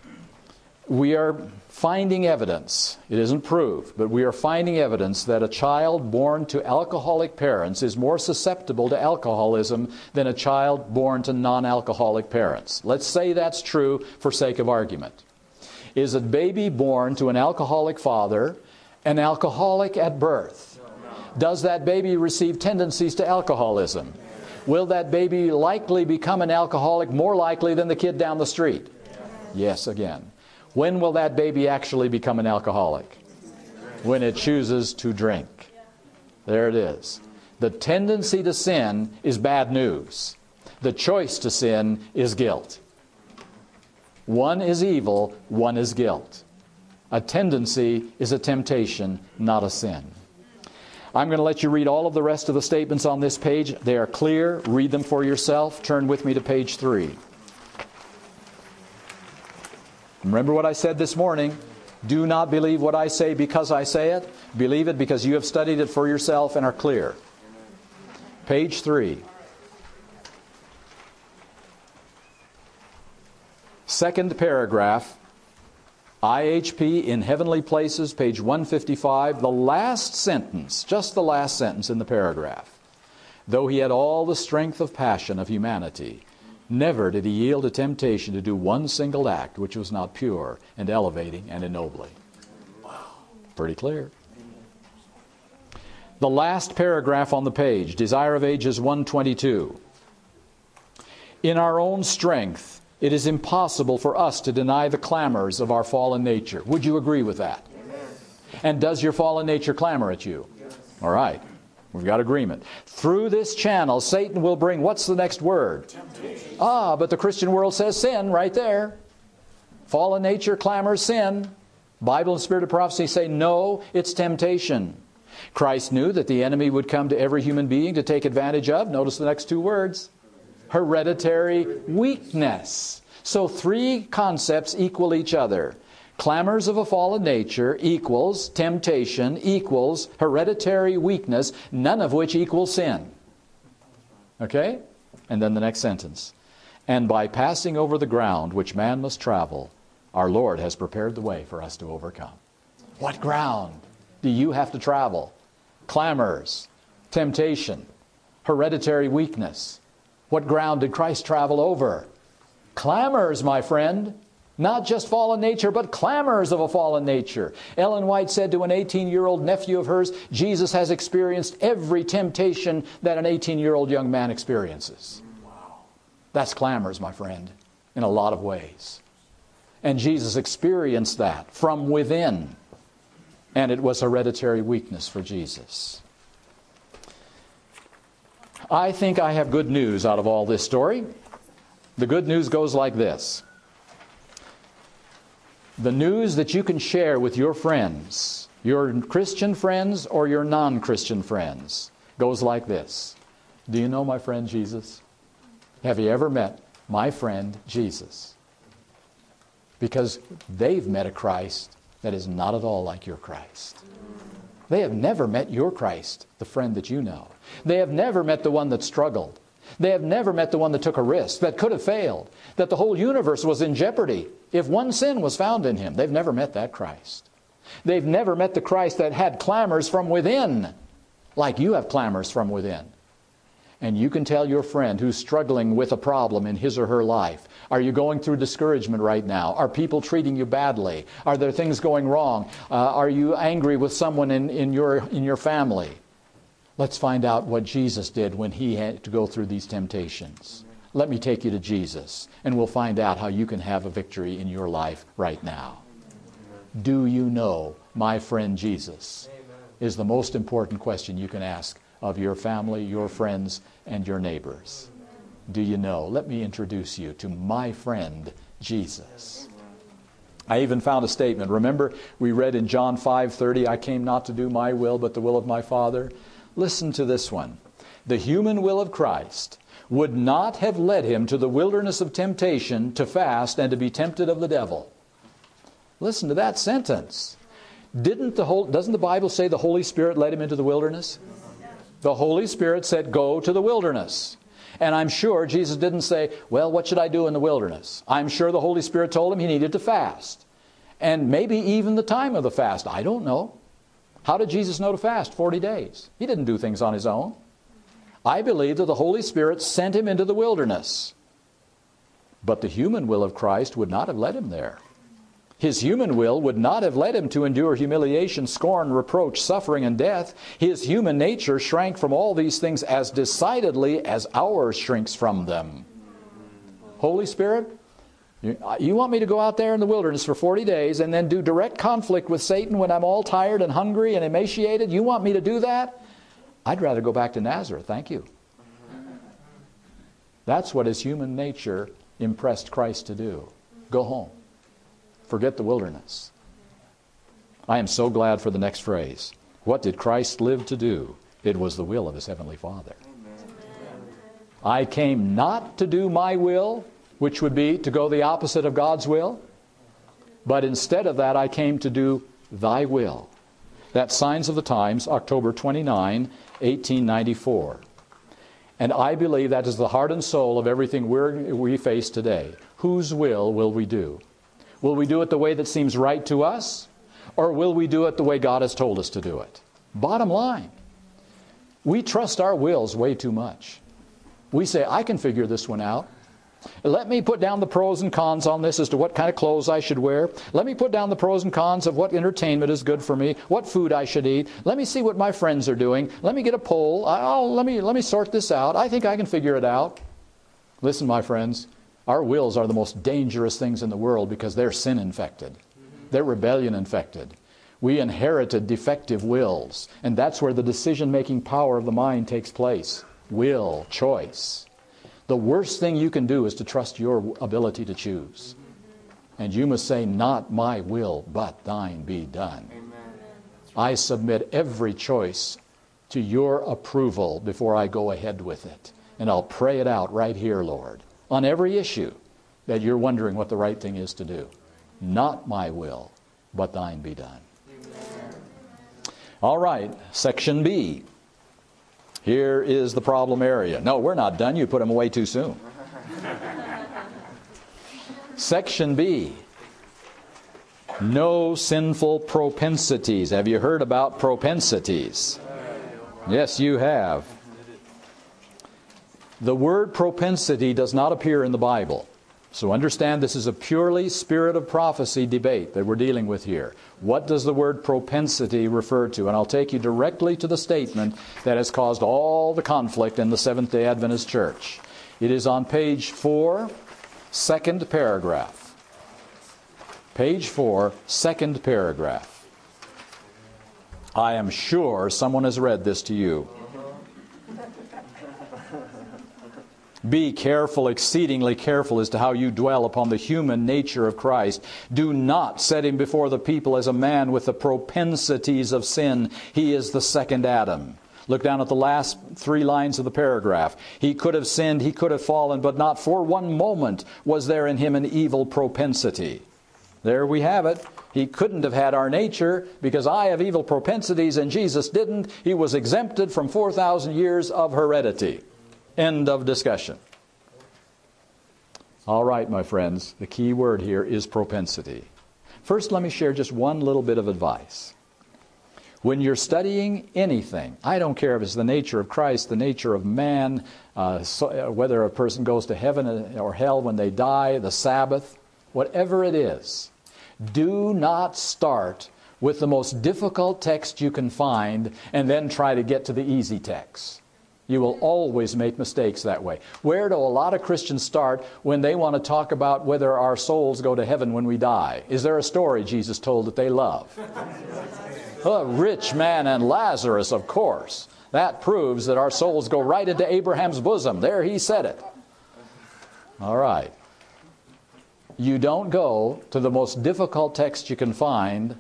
We are finding evidence, it isn't proved, but we are finding evidence that a child born to alcoholic parents is more susceptible to alcoholism than a child born to non alcoholic parents. Let's say that's true for sake of argument. Is a baby born to an alcoholic father an alcoholic at birth? Does that baby receive tendencies to alcoholism? Will that baby likely become an alcoholic more likely than the kid down the street? Yes, again. When will that baby actually become an alcoholic? When it chooses to drink. There it is. The tendency to sin is bad news. The choice to sin is guilt. One is evil, one is guilt. A tendency is a temptation, not a sin. I'm going to let you read all of the rest of the statements on this page. They are clear. Read them for yourself. Turn with me to page 3. Remember what I said this morning. Do not believe what I say because I say it. Believe it because you have studied it for yourself and are clear. Page 3. Second paragraph, IHP in Heavenly Places, page 155, the last sentence, just the last sentence in the paragraph. Though he had all the strength of passion of humanity, Never did he yield to temptation to do one single act which was not pure and elevating and ennobling. Wow. Pretty clear. The last paragraph on the page, Desire of Ages 122. In our own strength, it is impossible for us to deny the clamors of our fallen nature. Would you agree with that? And does your fallen nature clamor at you? All right. We've got agreement. Through this channel, Satan will bring what's the next word? Temptation. Ah, but the Christian world says sin right there. Fallen nature clamors sin. Bible and spirit of prophecy say no, it's temptation. Christ knew that the enemy would come to every human being to take advantage of. Notice the next two words hereditary weakness. So, three concepts equal each other. Clamors of a fallen nature equals temptation equals hereditary weakness, none of which equals sin. Okay? And then the next sentence. And by passing over the ground which man must travel, our Lord has prepared the way for us to overcome. What ground do you have to travel? Clamors, temptation, hereditary weakness. What ground did Christ travel over? Clamors, my friend. Not just fallen nature, but clamors of a fallen nature. Ellen White said to an 18 year old nephew of hers, Jesus has experienced every temptation that an 18 year old young man experiences. Wow. That's clamors, my friend, in a lot of ways. And Jesus experienced that from within. And it was hereditary weakness for Jesus. I think I have good news out of all this story. The good news goes like this the news that you can share with your friends, your Christian friends or your non Christian friends, goes like this Do you know my friend Jesus? Have you ever met my friend Jesus? Because they've met a Christ that is not at all like your Christ. They have never met your Christ, the friend that you know. They have never met the one that struggled. They have never met the one that took a risk, that could have failed, that the whole universe was in jeopardy if one sin was found in him. They've never met that Christ. They've never met the Christ that had clamors from within, like you have clamors from within. And you can tell your friend who's struggling with a problem in his or her life Are you going through discouragement right now? Are people treating you badly? Are there things going wrong? Uh, are you angry with someone in, in, your, in your family? Let's find out what Jesus did when he had to go through these temptations. Let me take you to Jesus, and we'll find out how you can have a victory in your life right now. Do you know my friend Jesus? Is the most important question you can ask of your family, your friends, and your neighbors. Do you know? Let me introduce you to my friend Jesus. I even found a statement. Remember, we read in John 5:30, "I came not to do my will, but the will of my Father." Listen to this one. The human will of Christ would not have led him to the wilderness of temptation to fast and to be tempted of the devil. Listen to that sentence. Didn't the whole, doesn't the Bible say the Holy Spirit led him into the wilderness? The Holy Spirit said, Go to the wilderness. And I'm sure Jesus didn't say, Well, what should I do in the wilderness? I'm sure the Holy Spirit told him he needed to fast. And maybe even the time of the fast. I don't know. How did Jesus know to fast 40 days? He didn't do things on his own. I believe that the Holy Spirit sent him into the wilderness. But the human will of Christ would not have led him there. His human will would not have led him to endure humiliation, scorn, reproach, suffering, and death. His human nature shrank from all these things as decidedly as ours shrinks from them. Holy Spirit, Uh, you want me to go out there in the wilderness for 40 days and then do direct conflict with Satan when I'm all tired and hungry and emaciated? You want me to do that? I'd rather go back to Nazareth, thank you. That's what his human nature impressed Christ to do. Go home. Forget the wilderness. I am so glad for the next phrase. What did Christ live to do? It was the will of his heavenly Father. I came not to do my will, which would be to go the opposite of God's will, but instead of that, I came to do thy will. That's Signs of the Times, October 29, 1894. And I believe that is the heart and soul of everything we we face today. Whose will will we do? Will we do it the way that seems right to us? Or will we do it the way God has told us to do it? Bottom line, we trust our wills way too much. We say, I can figure this one out. Let me put down the pros and cons on this as to what kind of clothes I should wear. Let me put down the pros and cons of what entertainment is good for me, what food I should eat. Let me see what my friends are doing. Let me get a poll. I'll, let, me, let me sort this out. I think I can figure it out. Listen, my friends, our wills are the most dangerous things in the world because they're sin infected, they're rebellion infected. We inherited defective wills, and that's where the decision making power of the mind takes place will, choice. The worst thing you can do is to trust your ability to choose. And you must say, Not my will, but thine be done. Amen. I submit every choice to your approval before I go ahead with it. And I'll pray it out right here, Lord, on every issue that you're wondering what the right thing is to do. Not my will, but thine be done. All right, section B. Here is the problem area. No, we're not done. You put them away too soon. section B. No sinful propensities. Have you heard about propensities? Yes, you have. The word propensity does not appear in the Bible. So understand this is a purely spirit of prophecy debate that we're dealing with here. What does the word propensity refer to? And I'll take you directly to the statement that has caused all the conflict in the Seventh day Adventist Church. It is on page 4, second paragraph. Page 4, second paragraph. I am sure someone has read this to you. Be careful, exceedingly careful, as to how you dwell upon the human nature of Christ. Do not set him before the people as a man with the propensities of sin. He is the second Adam. Look down at the last three lines of the paragraph. He could have sinned, he could have fallen, but not for one moment was there in him an evil propensity. There we have it. He couldn't have had our nature because I have evil propensities and Jesus didn't. He was exempted from 4,000 years of heredity. End of discussion. All right, my friends, the key word here is propensity. First, let me share just one little bit of advice. When you're studying anything, I don't care if it's the nature of Christ, the nature of man, uh, so, uh, whether a person goes to heaven or hell when they die, the Sabbath, whatever it is, do not start with the most difficult text you can find and then try to get to the easy text. You will always make mistakes that way. Where do a lot of Christians start when they want to talk about whether our souls go to heaven when we die? Is there a story Jesus told that they love? a rich man and Lazarus, of course. That proves that our souls go right into Abraham's bosom. There he said it. All right. You don't go to the most difficult text you can find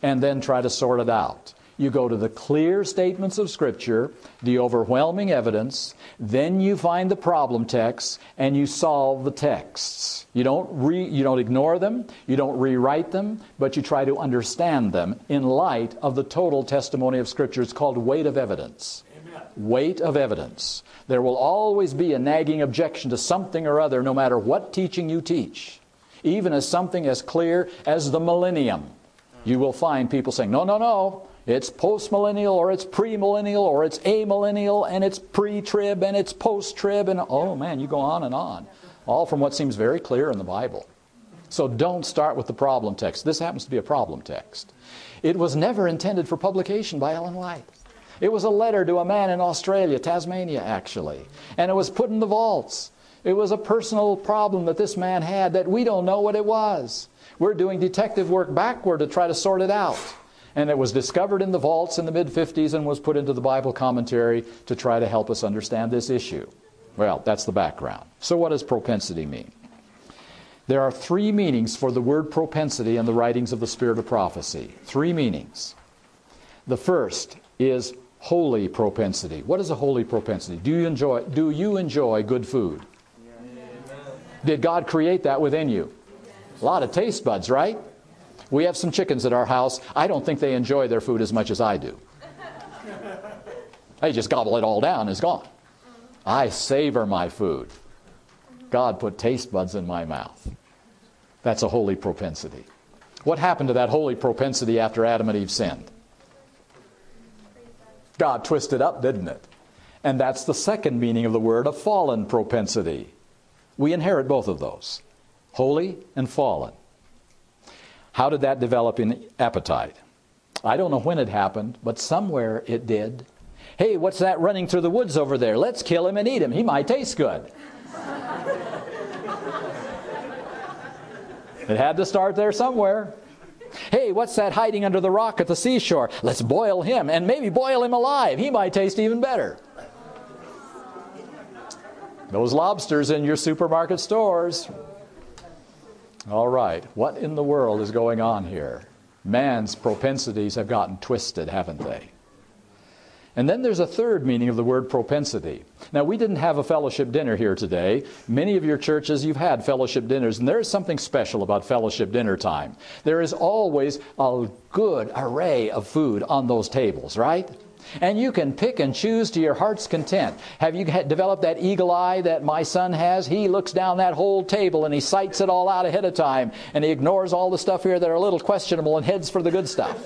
and then try to sort it out. You go to the clear statements of Scripture, the overwhelming evidence, then you find the problem texts and you solve the texts. You don't, re, you don't ignore them, you don't rewrite them, but you try to understand them in light of the total testimony of Scripture. It's called weight of evidence. Amen. Weight of evidence. There will always be a nagging objection to something or other, no matter what teaching you teach, even as something as clear as the millennium. You will find people saying, No, no, no. It's postmillennial or it's premillennial or it's amillennial and it's pre-trib and it's post-trib and oh man, you go on and on. All from what seems very clear in the Bible. So don't start with the problem text. This happens to be a problem text. It was never intended for publication by Ellen White. It was a letter to a man in Australia, Tasmania actually, and it was put in the vaults. It was a personal problem that this man had that we don't know what it was. We're doing detective work backward to try to sort it out and it was discovered in the vaults in the mid 50s and was put into the Bible commentary to try to help us understand this issue. Well, that's the background. So, what does propensity mean? There are three meanings for the word propensity in the writings of the Spirit of Prophecy. Three meanings. The first is holy propensity. What is a holy propensity? Do you enjoy, do you enjoy good food? Did God create that within you? A lot of taste buds, right? We have some chickens at our house. I don't think they enjoy their food as much as I do. They just gobble it all down it's gone. I savor my food. God put taste buds in my mouth. That's a holy propensity. What happened to that holy propensity after Adam and Eve sinned? God twisted up, didn't it? And that's the second meaning of the word, a fallen propensity. We inherit both of those holy and fallen. How did that develop in appetite? I don't know when it happened, but somewhere it did. Hey, what's that running through the woods over there? Let's kill him and eat him. He might taste good. it had to start there somewhere. Hey, what's that hiding under the rock at the seashore? Let's boil him and maybe boil him alive. He might taste even better. Those lobsters in your supermarket stores. All right, what in the world is going on here? Man's propensities have gotten twisted, haven't they? And then there's a third meaning of the word propensity. Now, we didn't have a fellowship dinner here today. Many of your churches, you've had fellowship dinners, and there is something special about fellowship dinner time. There is always a good array of food on those tables, right? And you can pick and choose to your heart's content. Have you developed that eagle eye that my son has? He looks down that whole table and he sights it all out ahead of time, and he ignores all the stuff here that are a little questionable and heads for the good stuff.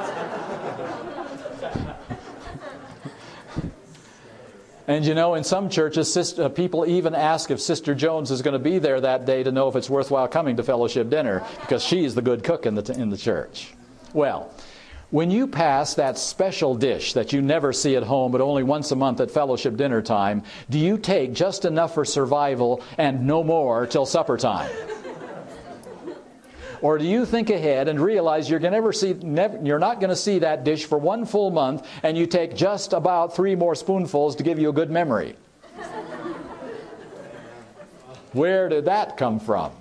And you know, in some churches, sister, uh, people even ask if Sister Jones is going to be there that day to know if it's worthwhile coming to fellowship dinner because she's the good cook in the, in the church. Well, when you pass that special dish that you never see at home but only once a month at fellowship dinner time, do you take just enough for survival and no more till supper time? Or do you think ahead and realize you're, see, never, you're not going to see that dish for one full month and you take just about three more spoonfuls to give you a good memory? Where did that come from?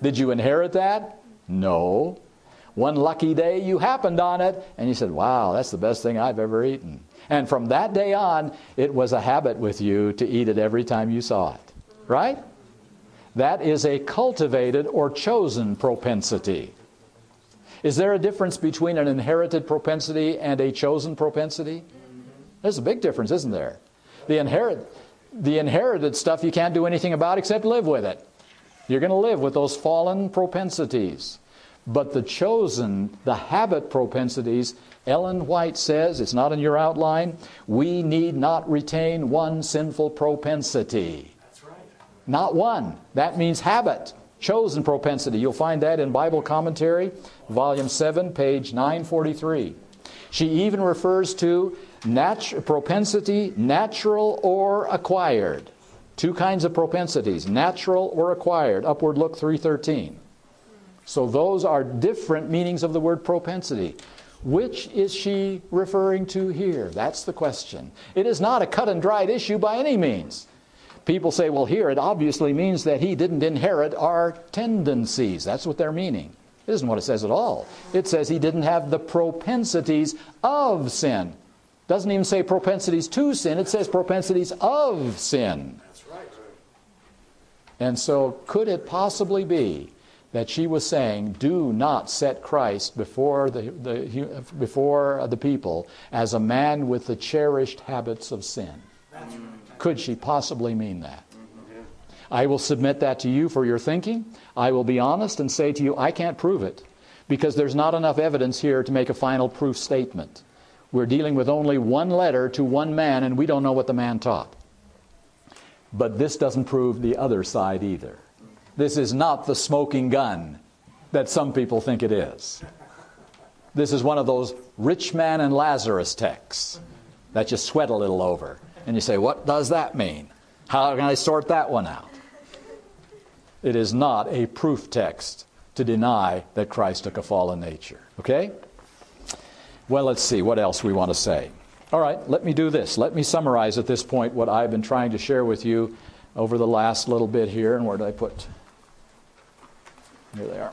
Did you inherit that? No. One lucky day you happened on it and you said, Wow, that's the best thing I've ever eaten. And from that day on, it was a habit with you to eat it every time you saw it. Right? That is a cultivated or chosen propensity. Is there a difference between an inherited propensity and a chosen propensity? There's a big difference, isn't there? The, inherit, the inherited stuff you can't do anything about except live with it. You're going to live with those fallen propensities. But the chosen, the habit propensities, Ellen White says, it's not in your outline, we need not retain one sinful propensity. That's right. Not one. That means habit, chosen propensity. You'll find that in Bible Commentary, Volume 7, page 943. She even refers to natu- propensity, natural or acquired. Two kinds of propensities, natural or acquired. Upward Look 313. So those are different meanings of the word propensity. Which is she referring to here? That's the question. It is not a cut and dried issue by any means. People say, well, here it obviously means that he didn't inherit our tendencies. That's what they're meaning. It isn't what it says at all. It says he didn't have the propensities of sin. Doesn't even say propensities to sin, it says propensities of sin. That's right. And so, could it possibly be that she was saying, do not set Christ before the, the, before the people as a man with the cherished habits of sin? Could she possibly mean that? I will submit that to you for your thinking. I will be honest and say to you, I can't prove it because there's not enough evidence here to make a final proof statement. We're dealing with only one letter to one man, and we don't know what the man taught. But this doesn't prove the other side either. This is not the smoking gun that some people think it is. This is one of those rich man and Lazarus texts that you sweat a little over. And you say, what does that mean? How can I sort that one out? It is not a proof text to deny that Christ took a fallen nature. Okay? Well, let's see what else we want to say. All right, let me do this. Let me summarize at this point what I've been trying to share with you over the last little bit here. And where did I put? Here they are.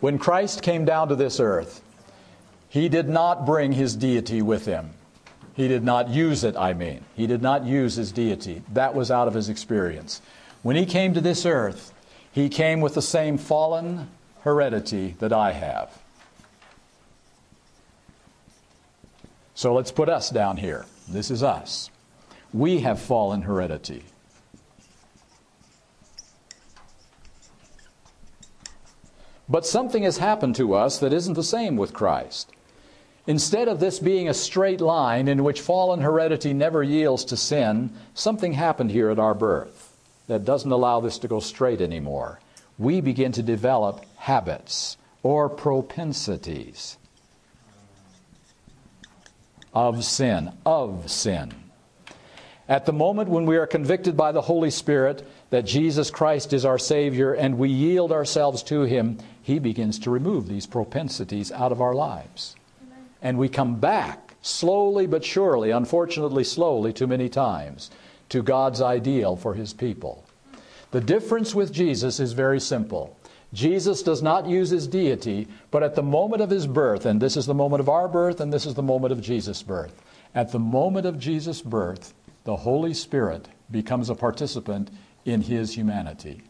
When Christ came down to this earth, he did not bring his deity with him. He did not use it, I mean. He did not use his deity. That was out of his experience. When he came to this earth, he came with the same fallen heredity that I have. So let's put us down here. This is us. We have fallen heredity. But something has happened to us that isn't the same with Christ. Instead of this being a straight line in which fallen heredity never yields to sin, something happened here at our birth that doesn't allow this to go straight anymore. We begin to develop habits or propensities of sin, of sin. At the moment when we are convicted by the Holy Spirit that Jesus Christ is our Savior and we yield ourselves to Him, He begins to remove these propensities out of our lives. And we come back slowly but surely, unfortunately slowly too many times, to God's ideal for His people. The difference with Jesus is very simple. Jesus does not use his deity, but at the moment of his birth, and this is the moment of our birth, and this is the moment of Jesus' birth. At the moment of Jesus' birth, the Holy Spirit becomes a participant in his humanity.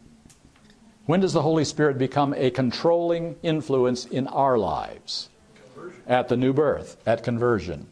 When does the Holy Spirit become a controlling influence in our lives? Conversion. At the new birth, at conversion.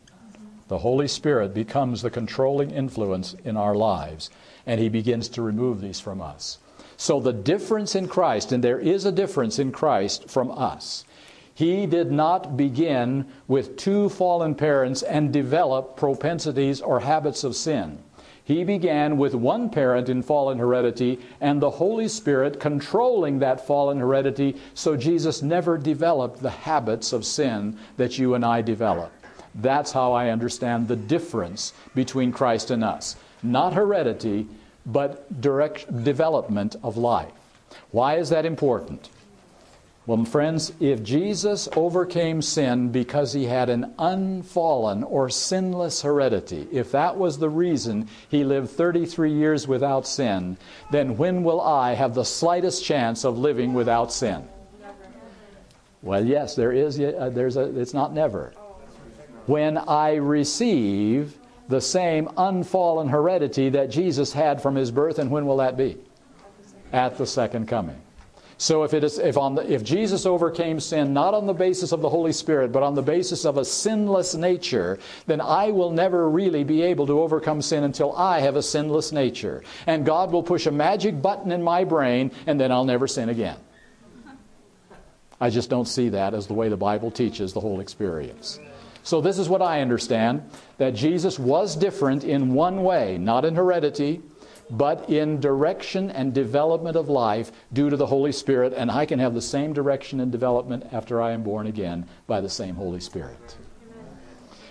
The Holy Spirit becomes the controlling influence in our lives, and he begins to remove these from us. So the difference in Christ, and there is a difference in Christ from us. He did not begin with two fallen parents and develop propensities or habits of sin. He began with one parent in fallen heredity and the Holy Spirit controlling that fallen heredity, so Jesus never developed the habits of sin that you and I develop. That's how I understand the difference between Christ and us. Not heredity, but direct development of life. Why is that important? Well, friends, if Jesus overcame sin because he had an unfallen or sinless heredity, if that was the reason he lived 33 years without sin, then when will I have the slightest chance of living without sin? Well, yes, there is. Uh, there's a. It's not never. When I receive the same unfallen heredity that Jesus had from his birth, and when will that be? At the second coming. So if, it is, if, on the, if Jesus overcame sin not on the basis of the Holy Spirit, but on the basis of a sinless nature, then I will never really be able to overcome sin until I have a sinless nature. And God will push a magic button in my brain, and then I'll never sin again. I just don't see that as the way the Bible teaches the whole experience. So, this is what I understand that Jesus was different in one way, not in heredity, but in direction and development of life due to the Holy Spirit, and I can have the same direction and development after I am born again by the same Holy Spirit.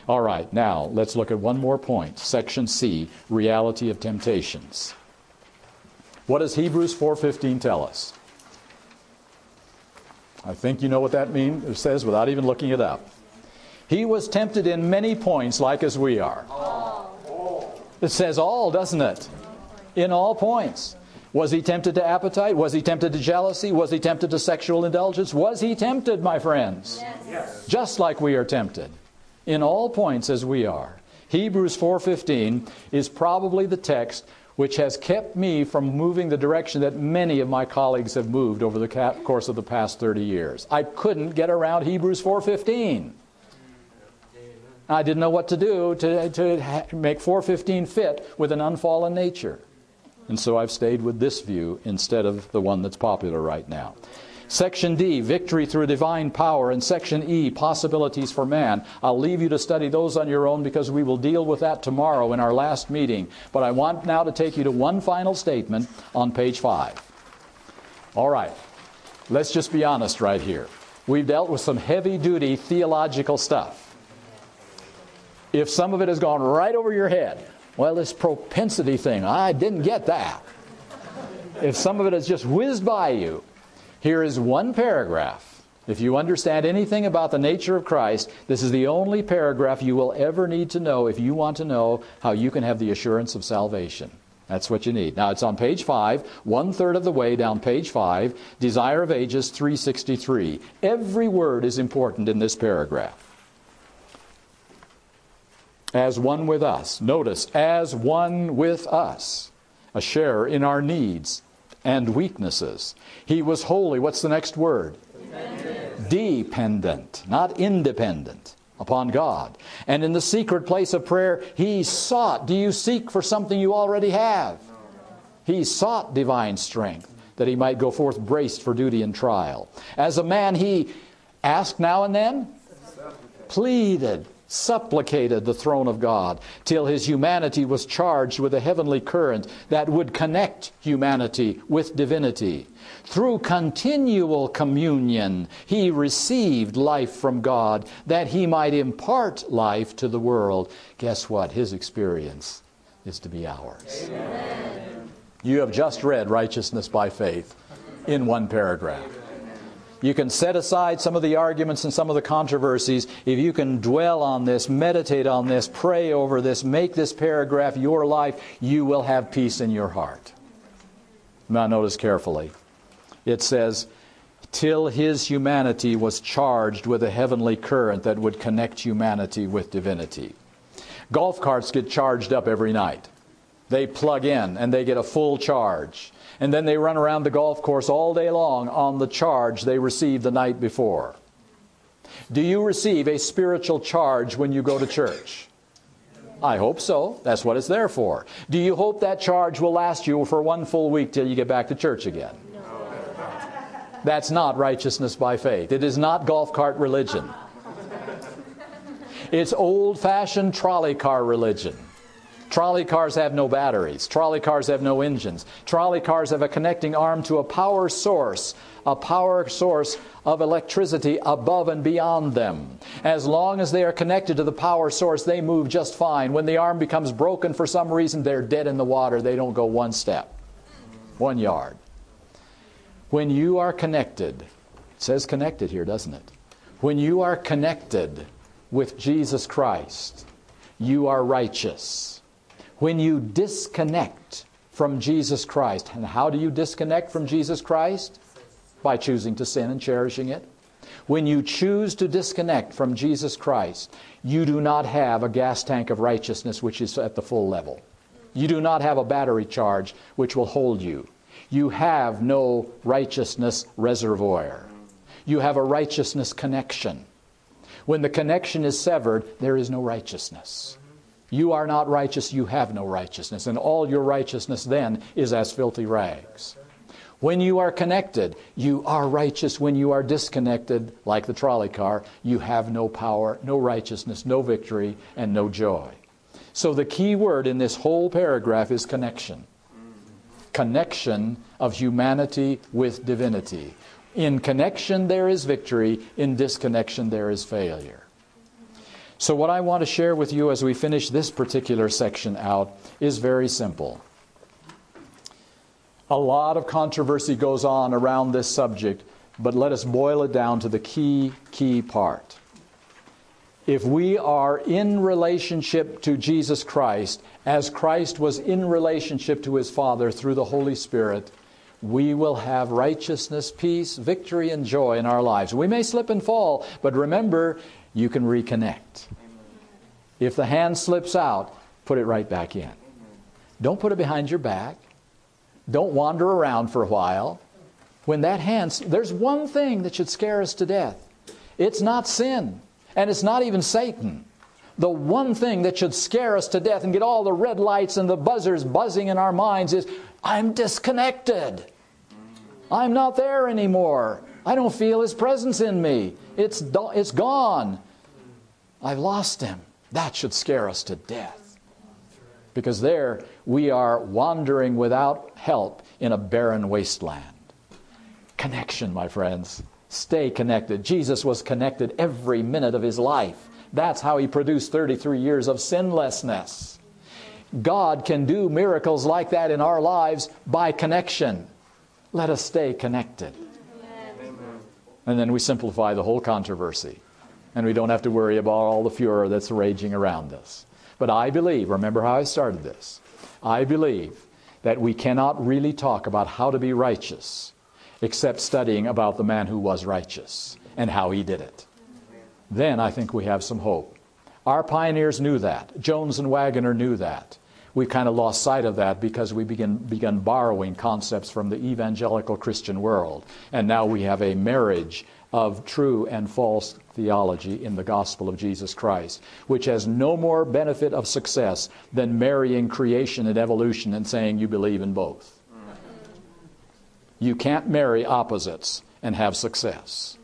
All right, now let's look at one more point. Section C, reality of temptations. What does Hebrews 4:15 tell us? I think you know what that means. It says without even looking it up. He was tempted in many points, like as we are. It says all, doesn't it? In all points. Was he tempted to appetite? Was he tempted to jealousy? Was he tempted to sexual indulgence? Was he tempted, my friends? Yes. Just like we are tempted. In all points as we are. Hebrews 4:15 is probably the text which has kept me from moving the direction that many of my colleagues have moved over the course of the past 30 years. I couldn't get around Hebrews 4:15. I didn't know what to do to, to make 415 fit with an unfallen nature. And so I've stayed with this view instead of the one that's popular right now. Section D, victory through divine power, and Section E, possibilities for man. I'll leave you to study those on your own because we will deal with that tomorrow in our last meeting. But I want now to take you to one final statement on page 5. All right, let's just be honest right here. We've dealt with some heavy duty theological stuff if some of it has gone right over your head, well, this propensity thing, I didn't get that. If some of it has just whizzed by you, here is one paragraph. If you understand anything about the nature of Christ, this is the only paragraph you will ever need to know if you want to know how you can have the assurance of salvation. That's what you need. Now it's on page 5, one third of the way down page 5, Desire of Ages 363. Every word is important in this paragraph as one with us. Notice, as one with us, a sharer in our needs and weaknesses. He was holy. What's the next word? Dependent. Dependent, not independent upon God. And in the secret place of prayer, he sought. Do you seek for something you already have? He sought divine strength that he might go forth braced for duty and trial. As a man, he asked now and then, pleaded, supplicated the throne of God till his humanity was charged with a heavenly current that would connect humanity with divinity. Through continual communion, he received life from God that he might impart life to the world. Guess what? His experience is to be ours. Amen. You have just read righteousness by faith in one paragraph. You can set aside some of the arguments and some of the controversies. If you can dwell on this, meditate on this, pray over this, make this paragraph your life, you will have peace in your heart. Now, notice carefully. It says, till his humanity was charged with a heavenly current that would connect humanity with divinity. Golf carts get charged up every night. They plug in and they get a full charge. And then they run around the golf course all day long on the charge they received the night before. Do you receive a spiritual charge when you go to church? I hope so. That's what it's there for. Do you hope that charge will last you for one full week till you get back to church again? No. That's not righteousness by faith. It is not golf cart religion. It's old fashioned trolley car religion. Trolley cars have no batteries. Trolley cars have no engines. Trolley cars have a connecting arm to a power source, a power source of electricity above and beyond them. As long as they are connected to the power source, they move just fine. When the arm becomes broken for some reason, they're dead in the water. They don't go one step, one yard. When you are connected, it says connected here, doesn't it? When you are connected with Jesus Christ, you are righteous when you disconnect from Jesus Christ. And how do you disconnect from Jesus Christ? By choosing to sin and cherishing it. When you choose to disconnect from Jesus Christ, you do not have a gas tank of righteousness which is at the full level. You do not have a battery charge which will hold you. You have no righteousness reservoir. You have a righteousness connection. When the connection is severed, there is no righteousness. You are not righteous, you have no righteousness, and all your righteousness then is as filthy rags. When you are connected, you are righteous. When you are disconnected, like the trolley car, you have no power, no righteousness, no victory, and no joy. So the key word in this whole paragraph is connection. Connection of humanity with divinity. In connection, there is victory. In disconnection, there is failure. So, what I want to share with you as we finish this particular section out is very simple. A lot of controversy goes on around this subject, but let us boil it down to the key, key part. If we are in relationship to Jesus Christ, as Christ was in relationship to his Father through the Holy Spirit, we will have righteousness, peace, victory, and joy in our lives. We may slip and fall, but remember, you can reconnect. If the hand slips out, put it right back in. Don't put it behind your back. Don't wander around for a while. When that hand, there's one thing that should scare us to death. It's not sin, and it's not even Satan. The one thing that should scare us to death and get all the red lights and the buzzers buzzing in our minds is I'm disconnected. I'm not there anymore. I don't feel his presence in me. It's, it's gone. I've lost him. That should scare us to death. Because there we are wandering without help in a barren wasteland. Connection, my friends. Stay connected. Jesus was connected every minute of his life. That's how he produced 33 years of sinlessness. God can do miracles like that in our lives by connection. Let us stay connected. And then we simplify the whole controversy and we don't have to worry about all the furor that's raging around us. But I believe, remember how I started this, I believe that we cannot really talk about how to be righteous except studying about the man who was righteous and how he did it. Then I think we have some hope. Our pioneers knew that. Jones and Waggoner knew that. We kind of lost sight of that because we began, began borrowing concepts from the evangelical Christian world. And now we have a marriage of true and false theology in the gospel of Jesus Christ, which has no more benefit of success than marrying creation and evolution and saying you believe in both. You can't marry opposites and have success.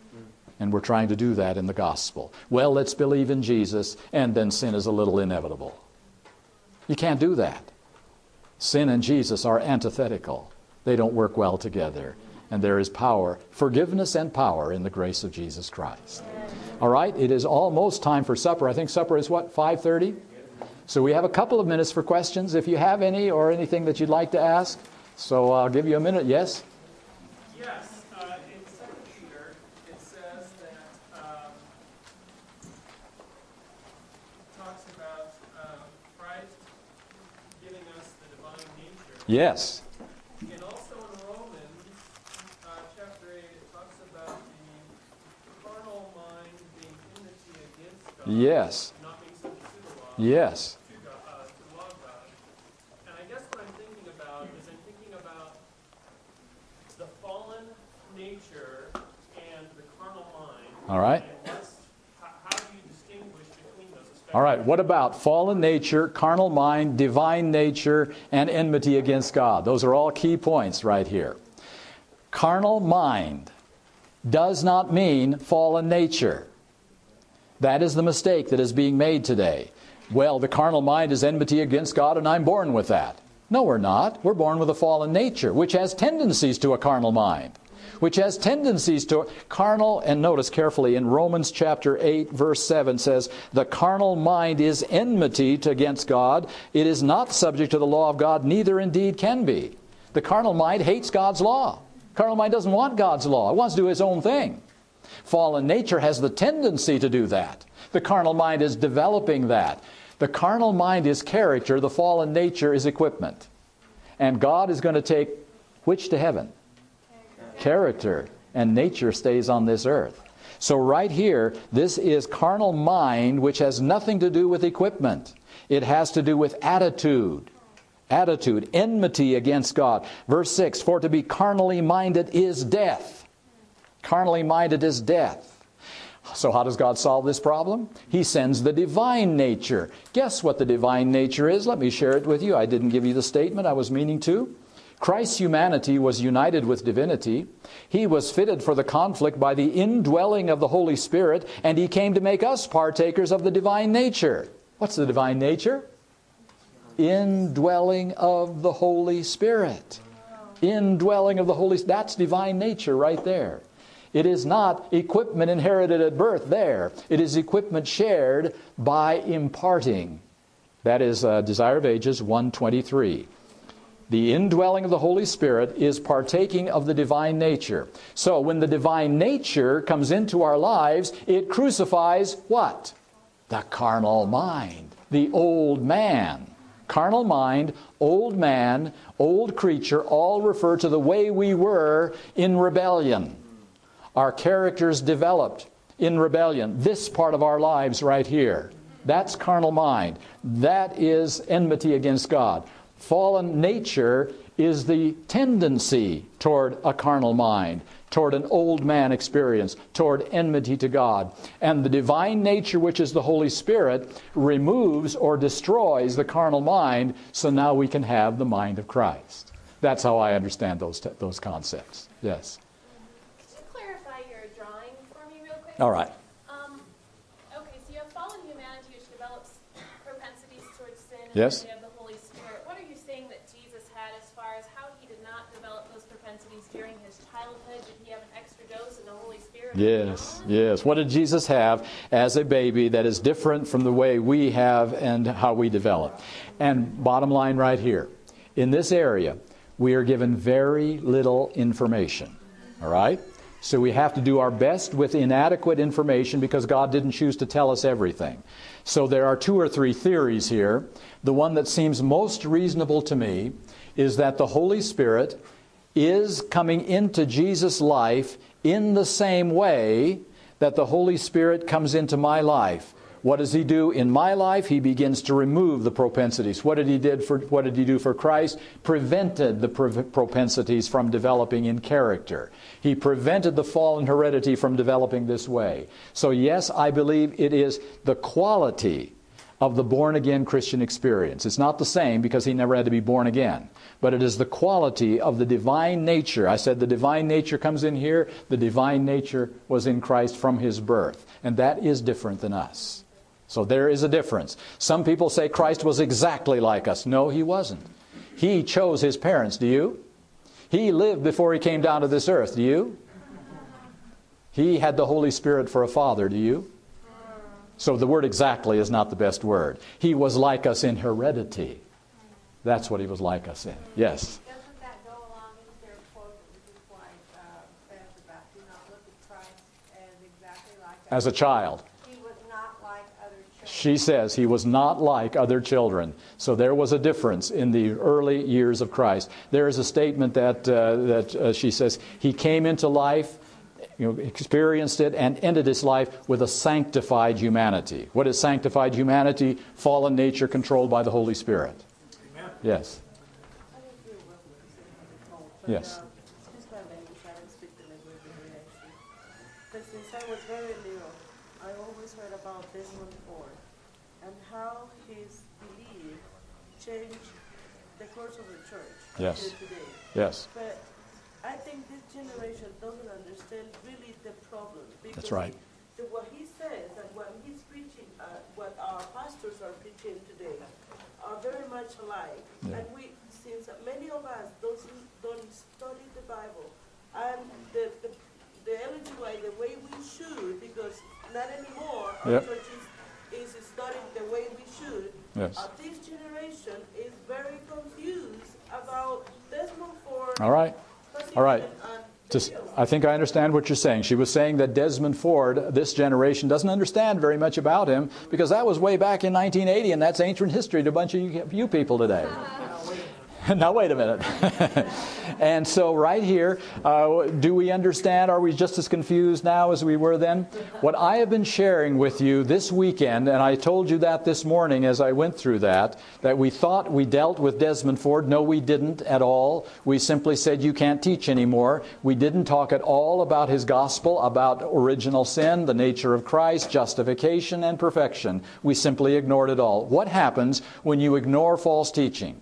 And we're trying to do that in the gospel. Well, let's believe in Jesus, and then sin is a little inevitable. You can't do that. Sin and Jesus are antithetical, they don't work well together and there is power, forgiveness and power in the grace of Jesus Christ. All right, it is almost time for supper. I think supper is what 5:30. So we have a couple of minutes for questions if you have any or anything that you'd like to ask. So I'll give you a minute. Yes. Yes, uh, in Second Peter, Yes. And also in Romans uh, chapter 8, it talks about the carnal mind being enmity against God, Yes. not being subject to the law, Yes. to, God, uh, to the law of God. And I guess what I'm thinking about is I'm thinking about the fallen nature and the carnal mind. All right. And what's, how, how do you distinguish between those? especially- All right. What about fallen nature, carnal mind, divine nature, and enmity against God? Those are all key points right here. Carnal mind does not mean fallen nature. That is the mistake that is being made today. Well, the carnal mind is enmity against God, and I'm born with that. No, we're not. We're born with a fallen nature, which has tendencies to a carnal mind, which has tendencies to carnal. And notice carefully in Romans chapter 8, verse 7 says, The carnal mind is enmity against God. It is not subject to the law of God, neither indeed can be. The carnal mind hates God's law. Carnal mind doesn't want God's law, it wants to do its own thing. Fallen nature has the tendency to do that. The carnal mind is developing that. The carnal mind is character, the fallen nature is equipment. And God is going to take which to heaven? Character. And nature stays on this earth. So, right here, this is carnal mind, which has nothing to do with equipment. It has to do with attitude. Attitude, enmity against God. Verse 6 For to be carnally minded is death. Carnally minded is death. So, how does God solve this problem? He sends the divine nature. Guess what the divine nature is? Let me share it with you. I didn't give you the statement I was meaning to. Christ's humanity was united with divinity. He was fitted for the conflict by the indwelling of the Holy Spirit, and He came to make us partakers of the divine nature. What's the divine nature? Indwelling of the Holy Spirit. Indwelling of the Holy That's divine nature right there. It is not equipment inherited at birth there. It is equipment shared by imparting. That is uh, Desire of Ages 123. The indwelling of the Holy Spirit is partaking of the divine nature. So when the divine nature comes into our lives, it crucifies what? The carnal mind, the old man. Carnal mind, old man, old creature all refer to the way we were in rebellion. Our characters developed in rebellion. This part of our lives right here. That's carnal mind. That is enmity against God. Fallen nature is the tendency toward a carnal mind, toward an old man experience, toward enmity to God. And the divine nature, which is the Holy Spirit, removes or destroys the carnal mind, so now we can have the mind of Christ. That's how I understand those, those concepts. Yes. Could you clarify your drawing for me real quick? All right. Um, okay, so you have fallen humanity which develops propensities towards sin, and Yes. then you have the Holy Spirit. What are you saying that Jesus had as far as how he did not develop those propensities during his childhood? Did he have an extra dose of the Holy Spirit? Yes, yes. What did Jesus have as a baby that is different from the way we have and how we develop? And bottom line right here in this area, we are given very little information. All right? So we have to do our best with inadequate information because God didn't choose to tell us everything. So there are two or three theories here. The one that seems most reasonable to me is that the Holy Spirit is coming into Jesus' life in the same way that the Holy Spirit comes into my life. What does he do in my life? He begins to remove the propensities. What did he did for what did he do for Christ? Prevented the pro- propensities from developing in character. He prevented the fallen heredity from developing this way. So yes, I believe it is the quality of the born again Christian experience. It's not the same because he never had to be born again, but it is the quality of the divine nature. I said the divine nature comes in here, the divine nature was in Christ from his birth, and that is different than us. So there is a difference. Some people say Christ was exactly like us. No, he wasn't. He chose his parents. Do you? He lived before he came down to this earth. Do you? He had the Holy Spirit for a father. Do you? So the word exactly is not the best word. He was like us in heredity. That's what he was like us in. Yes. Doesn't that go along with their quote that was just like, uh, says about do not look at Christ as exactly like As a child. He was not like other children. She says he was not like other children. So there was a difference in the early years of Christ. There is a statement that, uh, that uh, she says he came into life, you know, experienced it, and ended his life with a sanctified humanity. What is sanctified humanity? Fallen nature controlled by the Holy Spirit. Yes. I don't feel well with the call, but, Yes. excuse my language, I don't speak the language very actually. But since I was very little, I always heard about Desmond Ford and how his belief changed the course of the church Yes. today. Yes. But I think this generation doesn't understand really the because right. The, what he says and what he's preaching, uh, what our pastors are preaching today, are very much alike. Yeah. And we, since many of us doesn't, don't study the Bible, and the, the, the LGY the way we should, because not anymore, our Yep. church is, is studying the way we should. Yes. Uh, this generation is very confused about Desmond Ford. All right. All right. Bills. I think I understand what you're saying. She was saying that Desmond Ford, this generation, doesn't understand very much about him because that was way back in 1980, and that's ancient history to a bunch of you, you people today. now, wait a minute. and so, right here, uh, do we understand? Are we just as confused now as we were then? What I have been sharing with you this weekend, and I told you that this morning as I went through that, that we thought we dealt with Desmond Ford. No, we didn't at all. We simply said, You can't teach anymore. We didn't talk at all about his gospel, about original sin, the nature of Christ, justification, and perfection. We simply ignored it all. What happens when you ignore false teaching?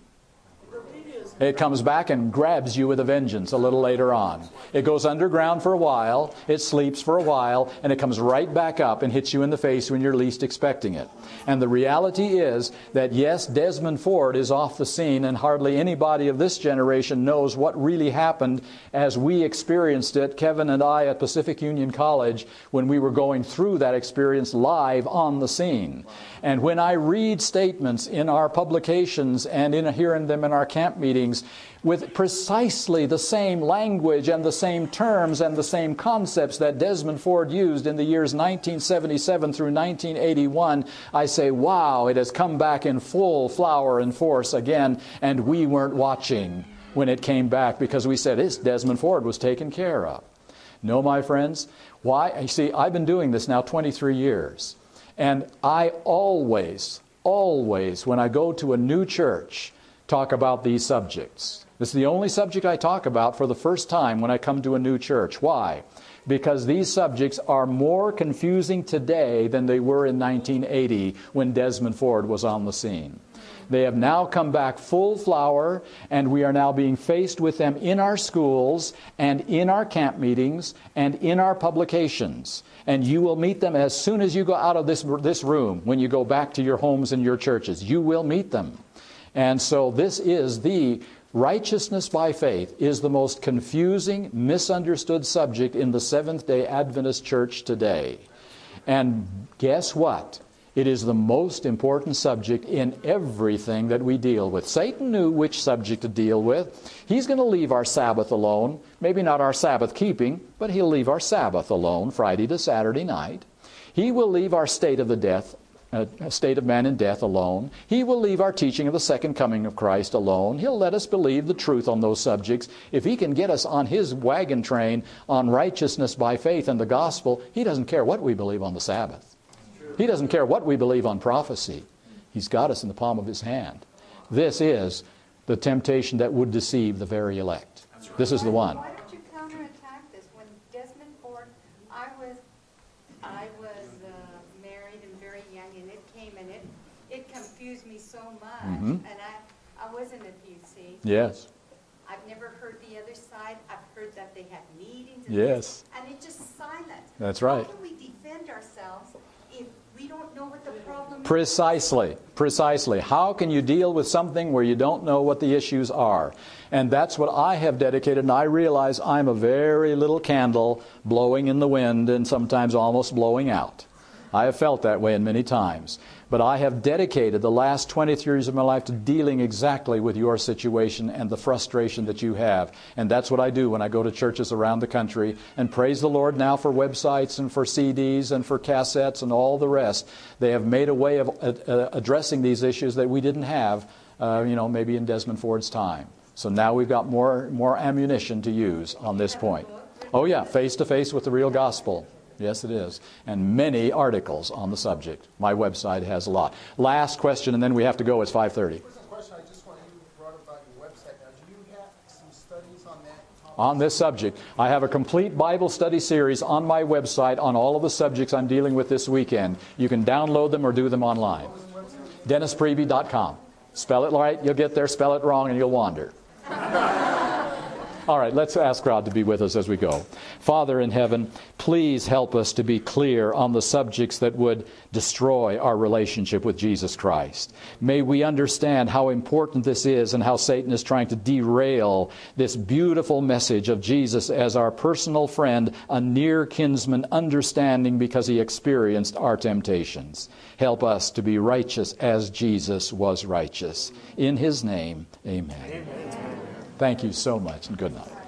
It comes back and grabs you with a vengeance a little later on. It goes underground for a while, it sleeps for a while, and it comes right back up and hits you in the face when you're least expecting it. And the reality is that yes, Desmond Ford is off the scene, and hardly anybody of this generation knows what really happened as we experienced it, Kevin and I at Pacific Union College, when we were going through that experience live on the scene. And when I read statements in our publications and in hearing them in our camp meetings with precisely the same language and the same terms and the same concepts that Desmond Ford used in the years 1977 through 1981, I say, wow, it has come back in full flower and force again, and we weren't watching when it came back because we said, it's Desmond Ford was taken care of. No, my friends. Why? You see, I've been doing this now 23 years. And I always, always, when I go to a new church, talk about these subjects. This is the only subject I talk about for the first time when I come to a new church. Why? Because these subjects are more confusing today than they were in 1980 when Desmond Ford was on the scene. They have now come back full flower, and we are now being faced with them in our schools and in our camp meetings and in our publications. And you will meet them as soon as you go out of this, this room, when you go back to your homes and your churches. You will meet them. And so, this is the righteousness by faith, is the most confusing, misunderstood subject in the Seventh day Adventist church today. And guess what? It is the most important subject in everything that we deal with. Satan knew which subject to deal with. He's going to leave our Sabbath alone. Maybe not our Sabbath keeping, but he'll leave our Sabbath alone Friday to Saturday night. He will leave our state of the death, uh, state of man in death alone. He will leave our teaching of the second coming of Christ alone. He'll let us believe the truth on those subjects. If he can get us on his wagon train on righteousness by faith and the gospel, he doesn't care what we believe on the Sabbath. He doesn't care what we believe on prophecy. He's got us in the palm of his hand. This is the temptation that would deceive the very elect. This is the one. Why don't you counterattack this? When Desmond Ford, I was, I was uh, married and very young, and it came and it, it confused me Mhm. And I, I wasn't at UC. Yes. I've never heard the other side. I've heard that they have meetings. And Yes. And it's just silent. That's right. How can we defend ourselves if we don't know what the problem is? Precisely, precisely. How can you deal with something where you don't know what the issues are? And that's what I have dedicated, and I realize I'm a very little candle blowing in the wind and sometimes almost blowing out. I have felt that way in many times. But I have dedicated the last 23 years of my life to dealing exactly with your situation and the frustration that you have. And that's what I do when I go to churches around the country. And praise the Lord now for websites and for CDs and for cassettes and all the rest. They have made a way of uh, uh, addressing these issues that we didn't have, uh, you know, maybe in Desmond Ford's time. So now we've got more, more ammunition to use on this point. Oh, yeah, face to face with the real gospel. Yes, it is. And many articles on the subject. My website has a lot. Last question, and then we have to go. It's 5.30. question I just want you brought about your website. Now, do you have some studies on this subject. I have a complete Bible study series on my website on all of the subjects I'm dealing with this weekend. You can download them or do them online. DennisPriebe.com. Spell it right, you'll get there. Spell it wrong, and you'll wander. All right, let's ask God to be with us as we go. Father in heaven, please help us to be clear on the subjects that would destroy our relationship with Jesus Christ. May we understand how important this is and how Satan is trying to derail this beautiful message of Jesus as our personal friend, a near kinsman, understanding because he experienced our temptations. Help us to be righteous as Jesus was righteous. In his name, amen. amen. Thank you so much and good night.